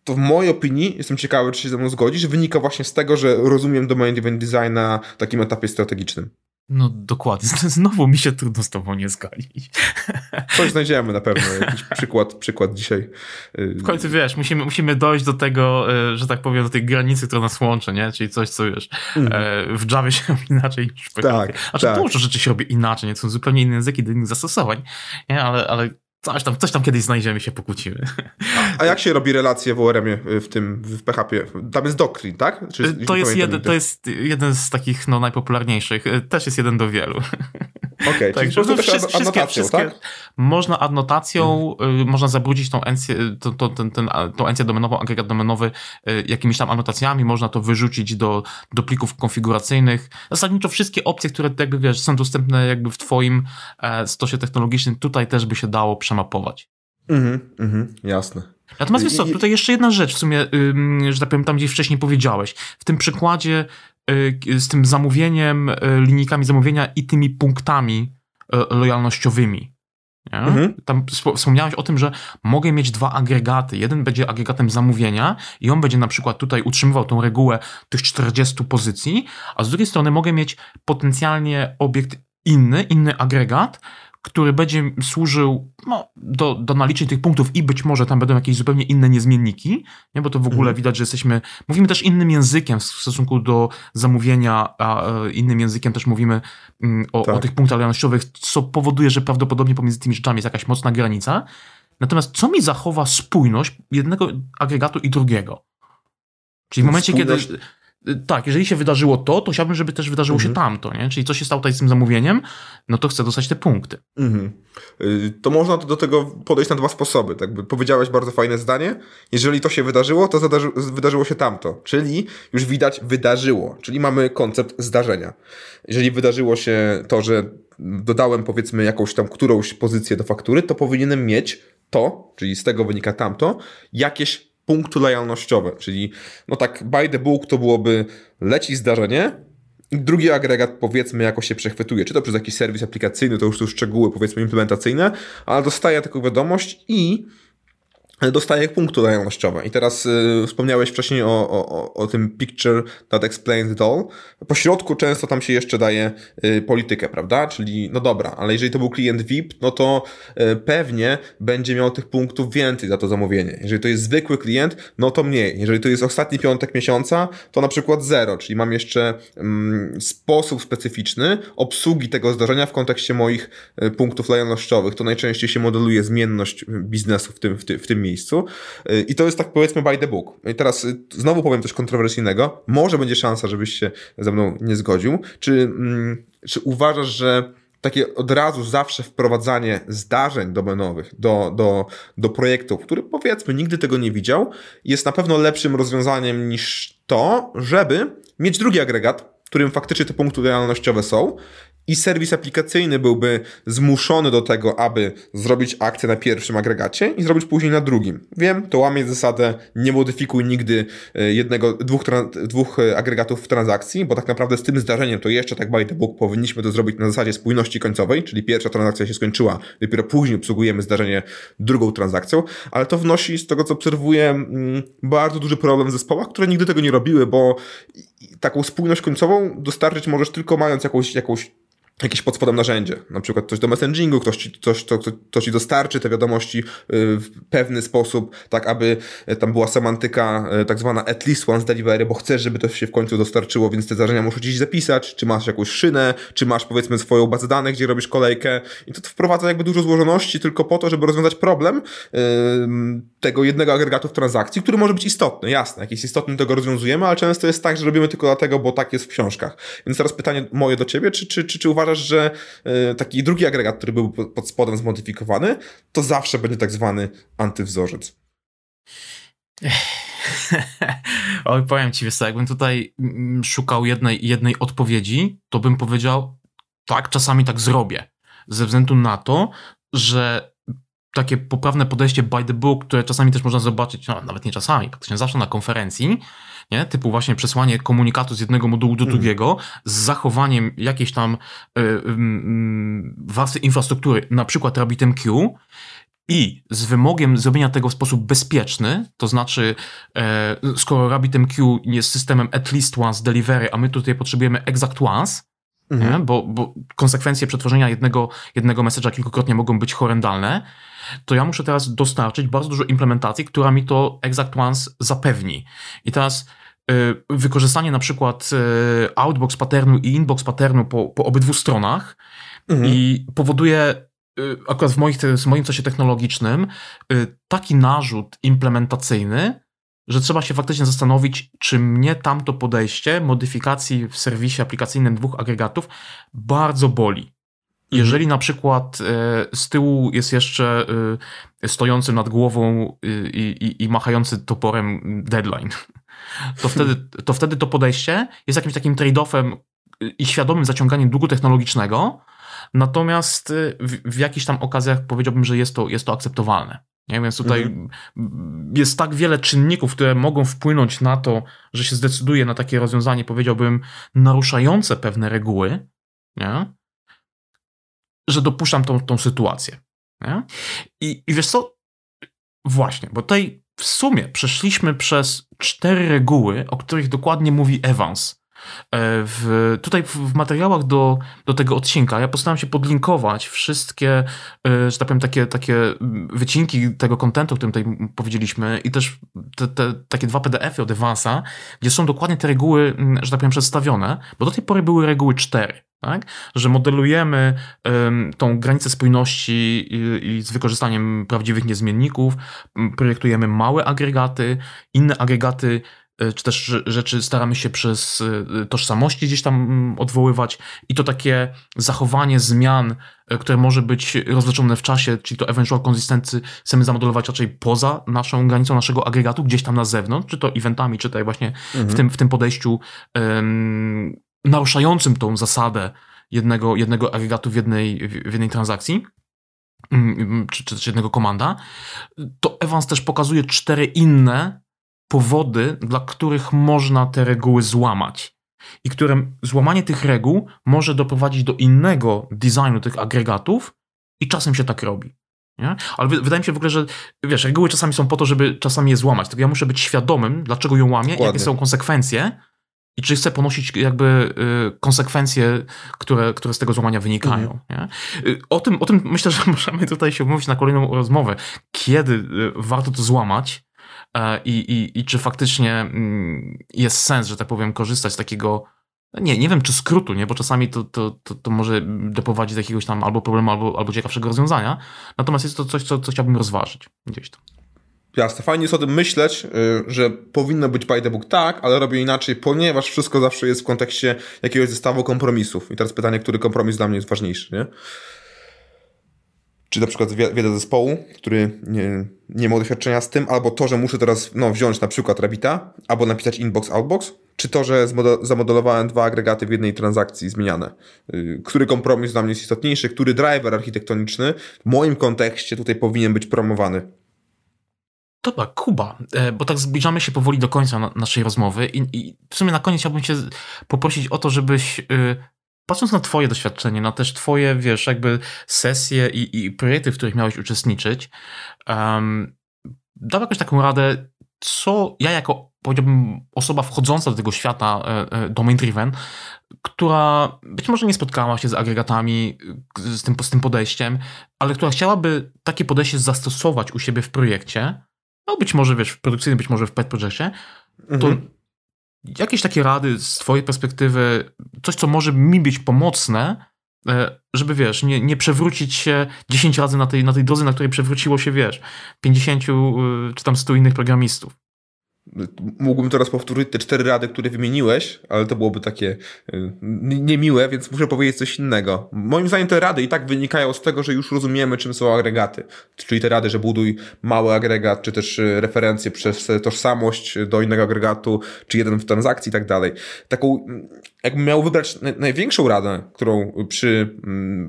to w mojej opinii, jestem ciekawy, czy się ze mną zgodzisz, wynika właśnie z tego, że rozumiem domain driven design na takim etapie strategicznym. No dokładnie. <laughs> Znowu mi się trudno z tobą nie zgodzić. <laughs> Coś znajdziemy na pewno. Jakiś przykład, przykład dzisiaj. W końcu wiesz, musimy, musimy dojść do tego, e, że tak powiem, do tej granicy, która nas łączy, nie? Czyli coś, co wiesz, mm. w Javie się robi inaczej niż w. Tak, znaczy tak. dużo rzeczy się robi inaczej, nie? To są zupełnie inne języki do innych zastosowań, nie? Ale, ale Coś tam, coś tam kiedyś znajdziemy, się pokłócimy. A, a jak się robi relacje w ORM-ie y, w tym, w PHP? Tam jest Doctrine, tak? Czy, to, jest jeden, to jest jeden z takich no, najpopularniejszych. Y, też jest jeden do wielu. Okej, okay, <laughs> tak, czyli no, wszystkie, adnotacją, wszystkie, tak? Można adnotacją, mhm. y, można zabrudzić tą encję, to, to, ten, ten, tą encję domenową, agregat domenowy y, jakimiś tam anotacjami, można to wyrzucić do, do plików konfiguracyjnych. Zasadniczo wszystkie opcje, które jakby wiesz, są dostępne jakby w twoim e, stosie technologicznym, tutaj też by się dało przemapować. Mhm, mhm, jasne. Natomiast wiesz co, tutaj jeszcze jedna rzecz w sumie, że tak powiem, tam gdzie wcześniej powiedziałeś. W tym przykładzie y, z tym zamówieniem, y, linijkami zamówienia i tymi punktami y, lojalnościowymi. Mhm. Tam wspomniałeś o tym, że mogę mieć dwa agregaty. Jeden będzie agregatem zamówienia i on będzie na przykład tutaj utrzymywał tą regułę tych 40 pozycji, a z drugiej strony mogę mieć potencjalnie obiekt inny, inny agregat, który będzie służył no, do, do naliczeń tych punktów i być może tam będą jakieś zupełnie inne niezmienniki, nie? bo to w ogóle mhm. widać, że jesteśmy, mówimy też innym językiem w stosunku do zamówienia, a e, innym językiem też mówimy mm, o, tak. o tych punktach lojalnościowych, co powoduje, że prawdopodobnie pomiędzy tymi rzeczami jest jakaś mocna granica. Natomiast co mi zachowa spójność jednego agregatu i drugiego? Czyli w momencie, spójność... kiedy tak, jeżeli się wydarzyło to, to chciałbym, żeby też wydarzyło mhm. się tamto, nie? Czyli co się stało tutaj z tym zamówieniem, no to chcę dostać te punkty. Mhm. Y, to można do tego podejść na dwa sposoby. Tak by powiedziałeś bardzo fajne zdanie. Jeżeli to się wydarzyło, to zadarzy, wydarzyło się tamto. Czyli już widać wydarzyło. Czyli mamy koncept zdarzenia. Jeżeli wydarzyło się to, że dodałem powiedzmy jakąś tam którąś pozycję do faktury, to powinienem mieć to, czyli z tego wynika tamto, jakieś punktu lojalnościowe, czyli no tak by the book to byłoby leci zdarzenie i drugi agregat powiedzmy jakoś się przechwytuje, czy to przez jakiś serwis aplikacyjny, to już są szczegóły powiedzmy implementacyjne, ale dostaje taką wiadomość i dostaje punkty lojalnościowe. I teraz y, wspomniałeś wcześniej o, o, o tym picture that explains it all. Po środku często tam się jeszcze daje y, politykę, prawda? Czyli, no dobra, ale jeżeli to był klient VIP, no to y, pewnie będzie miał tych punktów więcej za to zamówienie. Jeżeli to jest zwykły klient, no to mniej. Jeżeli to jest ostatni piątek miesiąca, to na przykład zero, czyli mam jeszcze mm, sposób specyficzny obsługi tego zdarzenia w kontekście moich y, punktów lojalnościowych. To najczęściej się modeluje zmienność biznesu w tym, w, ty, w tym miejscu. Y, I to jest tak powiedzmy by the book. I teraz y, znowu powiem coś kontrowersyjnego. Może będzie szansa, żebyś się ze mną nie zgodził. Czy, mm, czy uważasz, że takie od razu zawsze wprowadzanie zdarzeń domenowych do, do, do projektów, który powiedzmy nigdy tego nie widział, jest na pewno lepszym rozwiązaniem niż to, żeby mieć drugi agregat, którym faktycznie te punkty realnościowe są i serwis aplikacyjny byłby zmuszony do tego, aby zrobić akcję na pierwszym agregacie i zrobić później na drugim. Wiem, to łamie zasadę nie modyfikuj nigdy e, jednego, dwóch, dwóch e, agregatów w transakcji, bo tak naprawdę z tym zdarzeniem to jeszcze tak by the book powinniśmy to zrobić na zasadzie spójności końcowej, czyli pierwsza transakcja się skończyła, dopiero później obsługujemy zdarzenie drugą transakcją, ale to wnosi z tego, co obserwuję, mm, bardzo duży problem w zespołach, które nigdy tego nie robiły, bo taką spójność końcową dostarczyć możesz tylko mając jakąś, jakąś jakieś pod spodem narzędzie, na przykład coś do messagingu, ktoś ci, coś, to, to ci dostarczy te wiadomości y, w pewny sposób, tak aby y, tam była semantyka y, tak zwana at least once delivery, bo chcesz, żeby to się w końcu dostarczyło, więc te zdarzenia muszą gdzieś zapisać, czy masz jakąś szynę, czy masz powiedzmy swoją bazę danych, gdzie robisz kolejkę. I to wprowadza jakby dużo złożoności tylko po to, żeby rozwiązać problem tego jednego agregatu w transakcji, który może być istotny, jasne, jak jest istotny, to go rozwiązujemy, ale często jest tak, że robimy tylko dlatego, bo tak jest w książkach. Więc teraz pytanie moje do ciebie, czy, czy, czy, czy uważasz, uważasz, że y, taki drugi agregat, który był pod spodem zmodyfikowany, to zawsze będzie tak zwany antywzorzec? <laughs> Oj, powiem ci, wiesz jakbym tutaj mm, szukał jednej, jednej odpowiedzi, to bym powiedział, tak, czasami tak zrobię. Ze względu na to, że takie poprawne podejście by the book, które czasami też można zobaczyć, no, nawet nie czasami, praktycznie zawsze na konferencji, nie? typu właśnie przesłanie komunikatu z jednego modułu do mhm. drugiego, z zachowaniem jakiejś tam y, y, warstwy infrastruktury, na przykład RabbitMQ, i z wymogiem zrobienia tego w sposób bezpieczny, to znaczy, e, skoro RabbitMQ jest systemem at least once delivery, a my tutaj potrzebujemy exact once, mhm. bo, bo konsekwencje przetworzenia jednego, jednego message'a kilkukrotnie mogą być horrendalne, to ja muszę teraz dostarczyć bardzo dużo implementacji, która mi to exact once zapewni. I teraz e, wykorzystanie na przykład e, outbox patternu i inbox patternu po, po obydwu stronach mhm. i powoduje Y, akurat w, moich, w moim czasie technologicznym y, taki narzut implementacyjny, że trzeba się faktycznie zastanowić, czy mnie tamto podejście modyfikacji w serwisie aplikacyjnym dwóch agregatów bardzo boli. Jeżeli na przykład y, z tyłu jest jeszcze stojący nad głową i, i, i machający toporem deadline, to wtedy, to wtedy to podejście jest jakimś takim trade-offem i świadomym zaciąganiem długu technologicznego, Natomiast w, w jakichś tam okazjach powiedziałbym, że jest to, jest to akceptowalne. Nie? Więc tutaj mhm. jest tak wiele czynników, które mogą wpłynąć na to, że się zdecyduje na takie rozwiązanie, powiedziałbym, naruszające pewne reguły, nie? Że dopuszczam tą, tą sytuację. Nie? I, I wiesz co? Właśnie, bo tutaj w sumie przeszliśmy przez cztery reguły, o których dokładnie mówi Evans w, tutaj w, materiałach do, do tego odcinka ja postaram się podlinkować wszystkie, e, że tak powiem, takie, takie wycinki tego kontentu, o którym tutaj powiedzieliśmy i też te, te takie dwa PDF-y od Evansa, gdzie są dokładnie te reguły, że tak powiem, przedstawione, bo do tej pory były reguły cztery. Tak? Że modelujemy um, tą granicę spójności i, i, z wykorzystaniem prawdziwych niezmienników, projektujemy małe agregaty, inne agregaty E, czy też rzeczy staramy się przez e, tożsamości gdzieś tam mm, odwoływać i to takie zachowanie zmian, e, które może być rozleczone w czasie, czyli to eventual consistency chcemy zamodelować raczej poza naszą granicą naszego agregatu, gdzieś tam na zewnątrz, czy to eventami, czy tutaj właśnie mhm. w, tym, w tym podejściu um, naruszającym tą zasadę jednego, jednego agregatu w jednej, w jednej transakcji mm, czy, czy, czy jednego komanda, to Evans też pokazuje cztery inne powody, dla których można te reguły złamać. I które złamanie tych reguł może doprowadzić do innego designu tych agregatów, i czasem się tak robi. Nie? Ale wydaje mi się w ogóle, że wiesz, reguły czasami są po to, żeby czasami je złamać. Tylko ja muszę być świadomym, dlaczego ją łamię, Dokładnie. jakie są konsekwencje i czy chcę ponosić jakby y, konsekwencje, które, które z tego złamania wynikają. Mhm. Y, o, tym, o tym myślę, że <laughs> możemy tutaj się umówić na kolejną rozmowę. Kiedy y, warto to złamać, i, i, i czy faktycznie mm, jest sens, że tak powiem, korzystać z takiego no nie, nie wiem czy skrótu, nie? bo czasami to, to, to, to może doprowadzić do jakiegoś tam albo problemu, albo, albo ciekawszego rozwiązania. Natomiast jest to coś, co, co chciałbym rozważyć gdzieś tam. Jasne, fajnie jest o tym myśleć, y, że powinno być by the book tak, ale robię inaczej, ponieważ wszystko zawsze jest w kontekście jakiegoś zestawu kompromisów. I teraz pytanie, który kompromis dla mnie jest ważniejszy, nie? Czy na przykład wiedza zespołu, który nie, nie ma doświadczenia z tym, albo to, że muszę teraz no, wziąć na przykład Rabbita, albo napisać inbox, outbox, czy to, że zamodelowałem dwa agregaty w jednej transakcji zmieniane. Yy, który kompromis dla mnie jest istotniejszy, który driver architektoniczny w moim kontekście tutaj powinien być promowany. Dobra, Kuba, e, bo tak zbliżamy się powoli do końca naszej rozmowy i, i w sumie na koniec chciałbym cię poprosić o to, żebyś y, patrząc na twoje doświadczenie, na też twoje, wiesz, jakby sesje i, i projekty, w których miałeś uczestniczyć, um, dał jakąś taką radę, co ja jako, powiedziałbym, osoba wchodząca do tego świata e, e, domain driven, która być może nie spotkała się z agregatami, z tym, z tym podejściem, ale która chciałaby takie podejście zastosować u siebie w projekcie, no być może, wiesz, w produkcyjnym, być może w pet projekcie, to mhm jakieś takie rady z twojej perspektywy, coś, co może mi być pomocne, e, żeby, wiesz, nie, nie przewrócić się 10 razy na tej, na tej drodze, na której przewróciło się, wiesz, 50 e, czy tam 100 innych programistów. Mógłbym teraz powtórzyć te cztery rady, które wymieniłeś, ale to byłoby takie y, niemiłe, więc muszę powiedzieć coś innego. Moim zdaniem te rady i tak wynikają z tego, że już rozumiemy, czym są agregaty. Czyli te rady, że buduj mały agregat, czy też y, referencje przez tożsamość do innego agregatu, czy jeden w transakcji i tak dalej. Taką, jakbym miał wybrać największą radę, którą przy,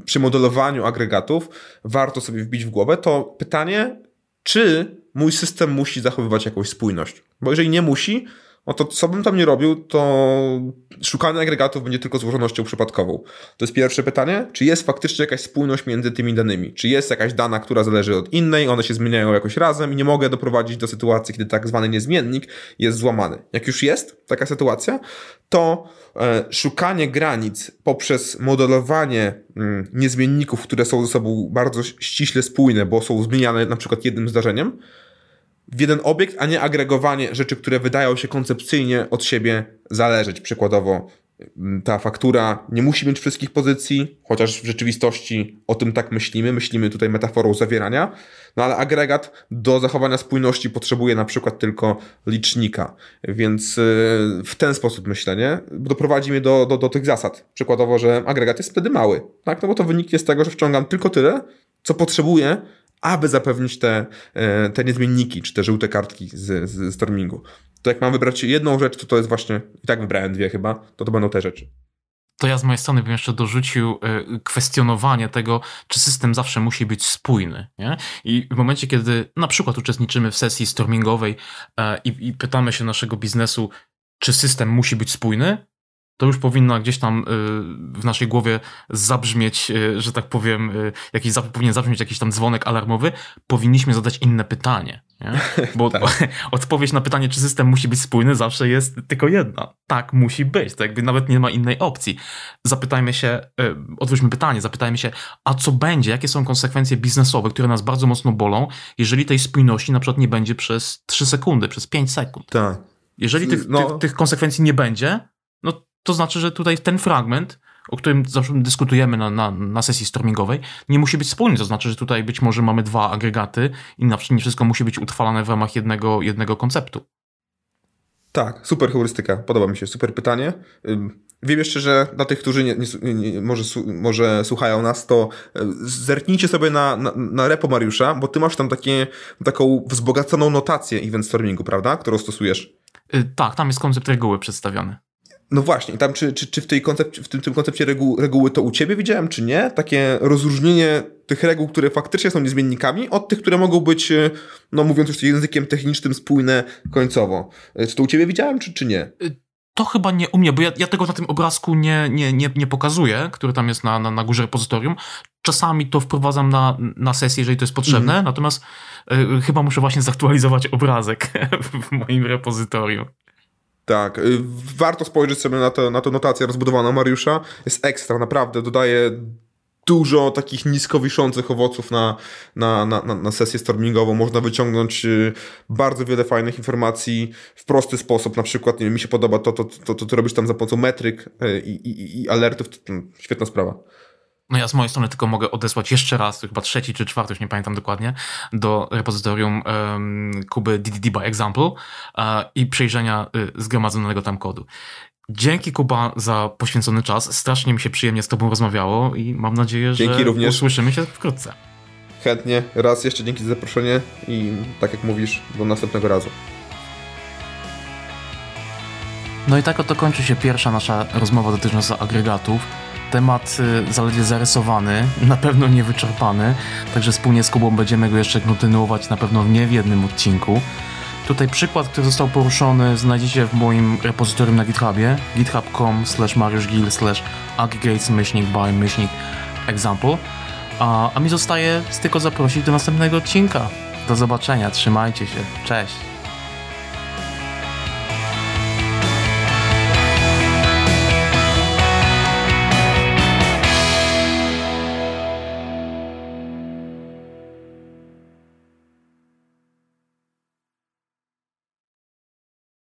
przy modelowaniu agregatów warto sobie wbić w głowę, to pytanie, czy mój system musi zachowywać jakąś spójność. Bo jeżeli nie musi, no to co bym tam nie robił, to szukanie agregatów będzie tylko złożonością przypadkową. To jest pierwsze pytanie, czy jest faktycznie jakaś spójność między tymi danymi? Czy jest jakaś dana, która zależy od innej, one się zmieniają jakoś razem i nie mogę doprowadzić do sytuacji, kiedy tak zwany niezmiennik jest złamany. Jak już jest taka sytuacja, to e, szukanie granic poprzez modelowanie mm, niezmienników, które są ze sobą bardzo ściśle spójne, bo są zmieniane na przykład jednym zdarzeniem, w jeden obiekt, a nie agregowanie rzeczy, które wydają się koncepcyjnie od siebie zależeć. Przykładowo, mm, ta faktura nie musi mieć wszystkich pozycji, chociaż w rzeczywistości o tym tak myślimy. Myślimy tutaj metaforą zawierania, no ale agregat do zachowania spójności potrzebuje na przykład tylko licznika. Więc y, w ten sposób myślenie doprowadzi mnie do, do, do tych zasad. Przykładowo, że agregat jest wtedy mały, tak? No bo to wyniknie z tego, że wciągam tylko tyle, co potrzebuję, aby zapewnić te, e, te niezmienniki, czy te żółte kartki z, z stormingu. To jak mam wybrać jedną rzecz, to to jest właśnie, i tak wybrałem dwie chyba, to to będą te rzeczy. To ja z mojej strony bym jeszcze dorzucił e, kwestionowanie tego, czy system zawsze musi być spójny. Nie? I w momencie, kiedy na przykład uczestniczymy w sesji stormingowej e, i, i pytamy się naszego biznesu, czy system musi być spójny, to już powinno gdzieś tam y, w naszej głowie zabrzmieć, y, że tak powiem, y, jakiś, powinien zabrzmieć jakiś tam dzwonek alarmowy, powinniśmy zadać inne pytanie. Nie? <laughs> Bo tak. <laughs> odpowiedź na pytanie, czy system musi być spójny, zawsze jest tylko jedna. Tak, musi być. To jakby nawet nie ma innej opcji. Zapytajmy się, odwróćmy pytanie, zapytajmy się, a co będzie, jakie są konsekwencje biznesowe, które nas bardzo mocno bolą, jeżeli tej spójności na przykład nie będzie przez 3 sekundy, przez 5 sekund. Tak. Jeżeli tych, no. tych, tych konsekwencji nie będzie, to znaczy, że tutaj ten fragment, o którym zawsze dyskutujemy na, na, na sesji stormingowej, nie musi być wspólny. To znaczy, że tutaj być może mamy dwa agregaty i na przykład nie wszystko musi być utrwalane w ramach jednego, jednego konceptu. Tak, super heurystyka, podoba mi się, super pytanie. Wiem jeszcze, że dla tych, którzy nie, nie, nie, może, może słuchają nas, to e, zerknijcie sobie na, na, na repo Mariusza, bo ty masz tam takie, taką wzbogaconą notację event stormingu, prawda? Którą stosujesz. Yy, tak, tam jest koncept reguły przedstawiony. No właśnie, tam czy, czy, czy w, tej koncepcie, w tym, tym koncepcie reguł, reguły to u ciebie widziałem, czy nie? Takie rozróżnienie tych reguł, które faktycznie są niezmiennikami, od tych, które mogą być, e, no mówiąc już językiem technicznym, spójne końcowo. E, czy to u ciebie widziałem, czy, czy nie? Y, to chyba nie u mnie, bo ja, ja tego na tym obrazku nie, nie, nie, nie pokazuję, który tam jest na, na, na górze repozytorium. Czasami to wprowadzam na, na sesję, jeżeli to jest potrzebne, mm. natomiast y, chyba muszę właśnie zaktualizować obrazek <laughs> w moim repozytorium. Tak, y, warto spojrzeć sobie na, to, na tę notację rozbudowaną Mariusza. Jest ekstra, naprawdę, dodaje dużo takich nisko wiszących owoców na, na, na, na sesję stormingową. Można wyciągnąć y, bardzo wiele fajnych informacji w prosty sposób. Na przykład, nie wiem, mi się podoba to, to, to, to, to robisz tam za pomocą metryk y, i, i, i alertów. Świetna sprawa. No ja z mojej strony tylko mogę odesłać jeszcze raz, to chyba trzeci czy czwarty, już nie pamiętam dokładnie, do repozytorium um, Kuby DDD by Example uh, i przejrzenia y, zgromadzonego tam kodu. Dzięki Kuba za poświęcony czas. Strasznie mi się przyjemnie z Tobą rozmawiało i mam nadzieję, dzięki że również. usłyszymy się wkrótce. Chętnie. Raz jeszcze dzięki za zaproszenie i tak jak mówisz, do następnego razu. No i tak oto kończy się pierwsza nasza rozmowa dotycząca agregatów. Temat y, zaledwie zarysowany, na pewno niewyczerpany, także wspólnie z Kubą będziemy go jeszcze kontynuować na pewno nie w jednym odcinku. Tutaj przykład, który został poruszony znajdziecie w moim repozytorium na githubie github.com slash mariuszgil slash by myślnik example a, a mi zostaje tylko zaprosić do następnego odcinka. Do zobaczenia, trzymajcie się, cześć!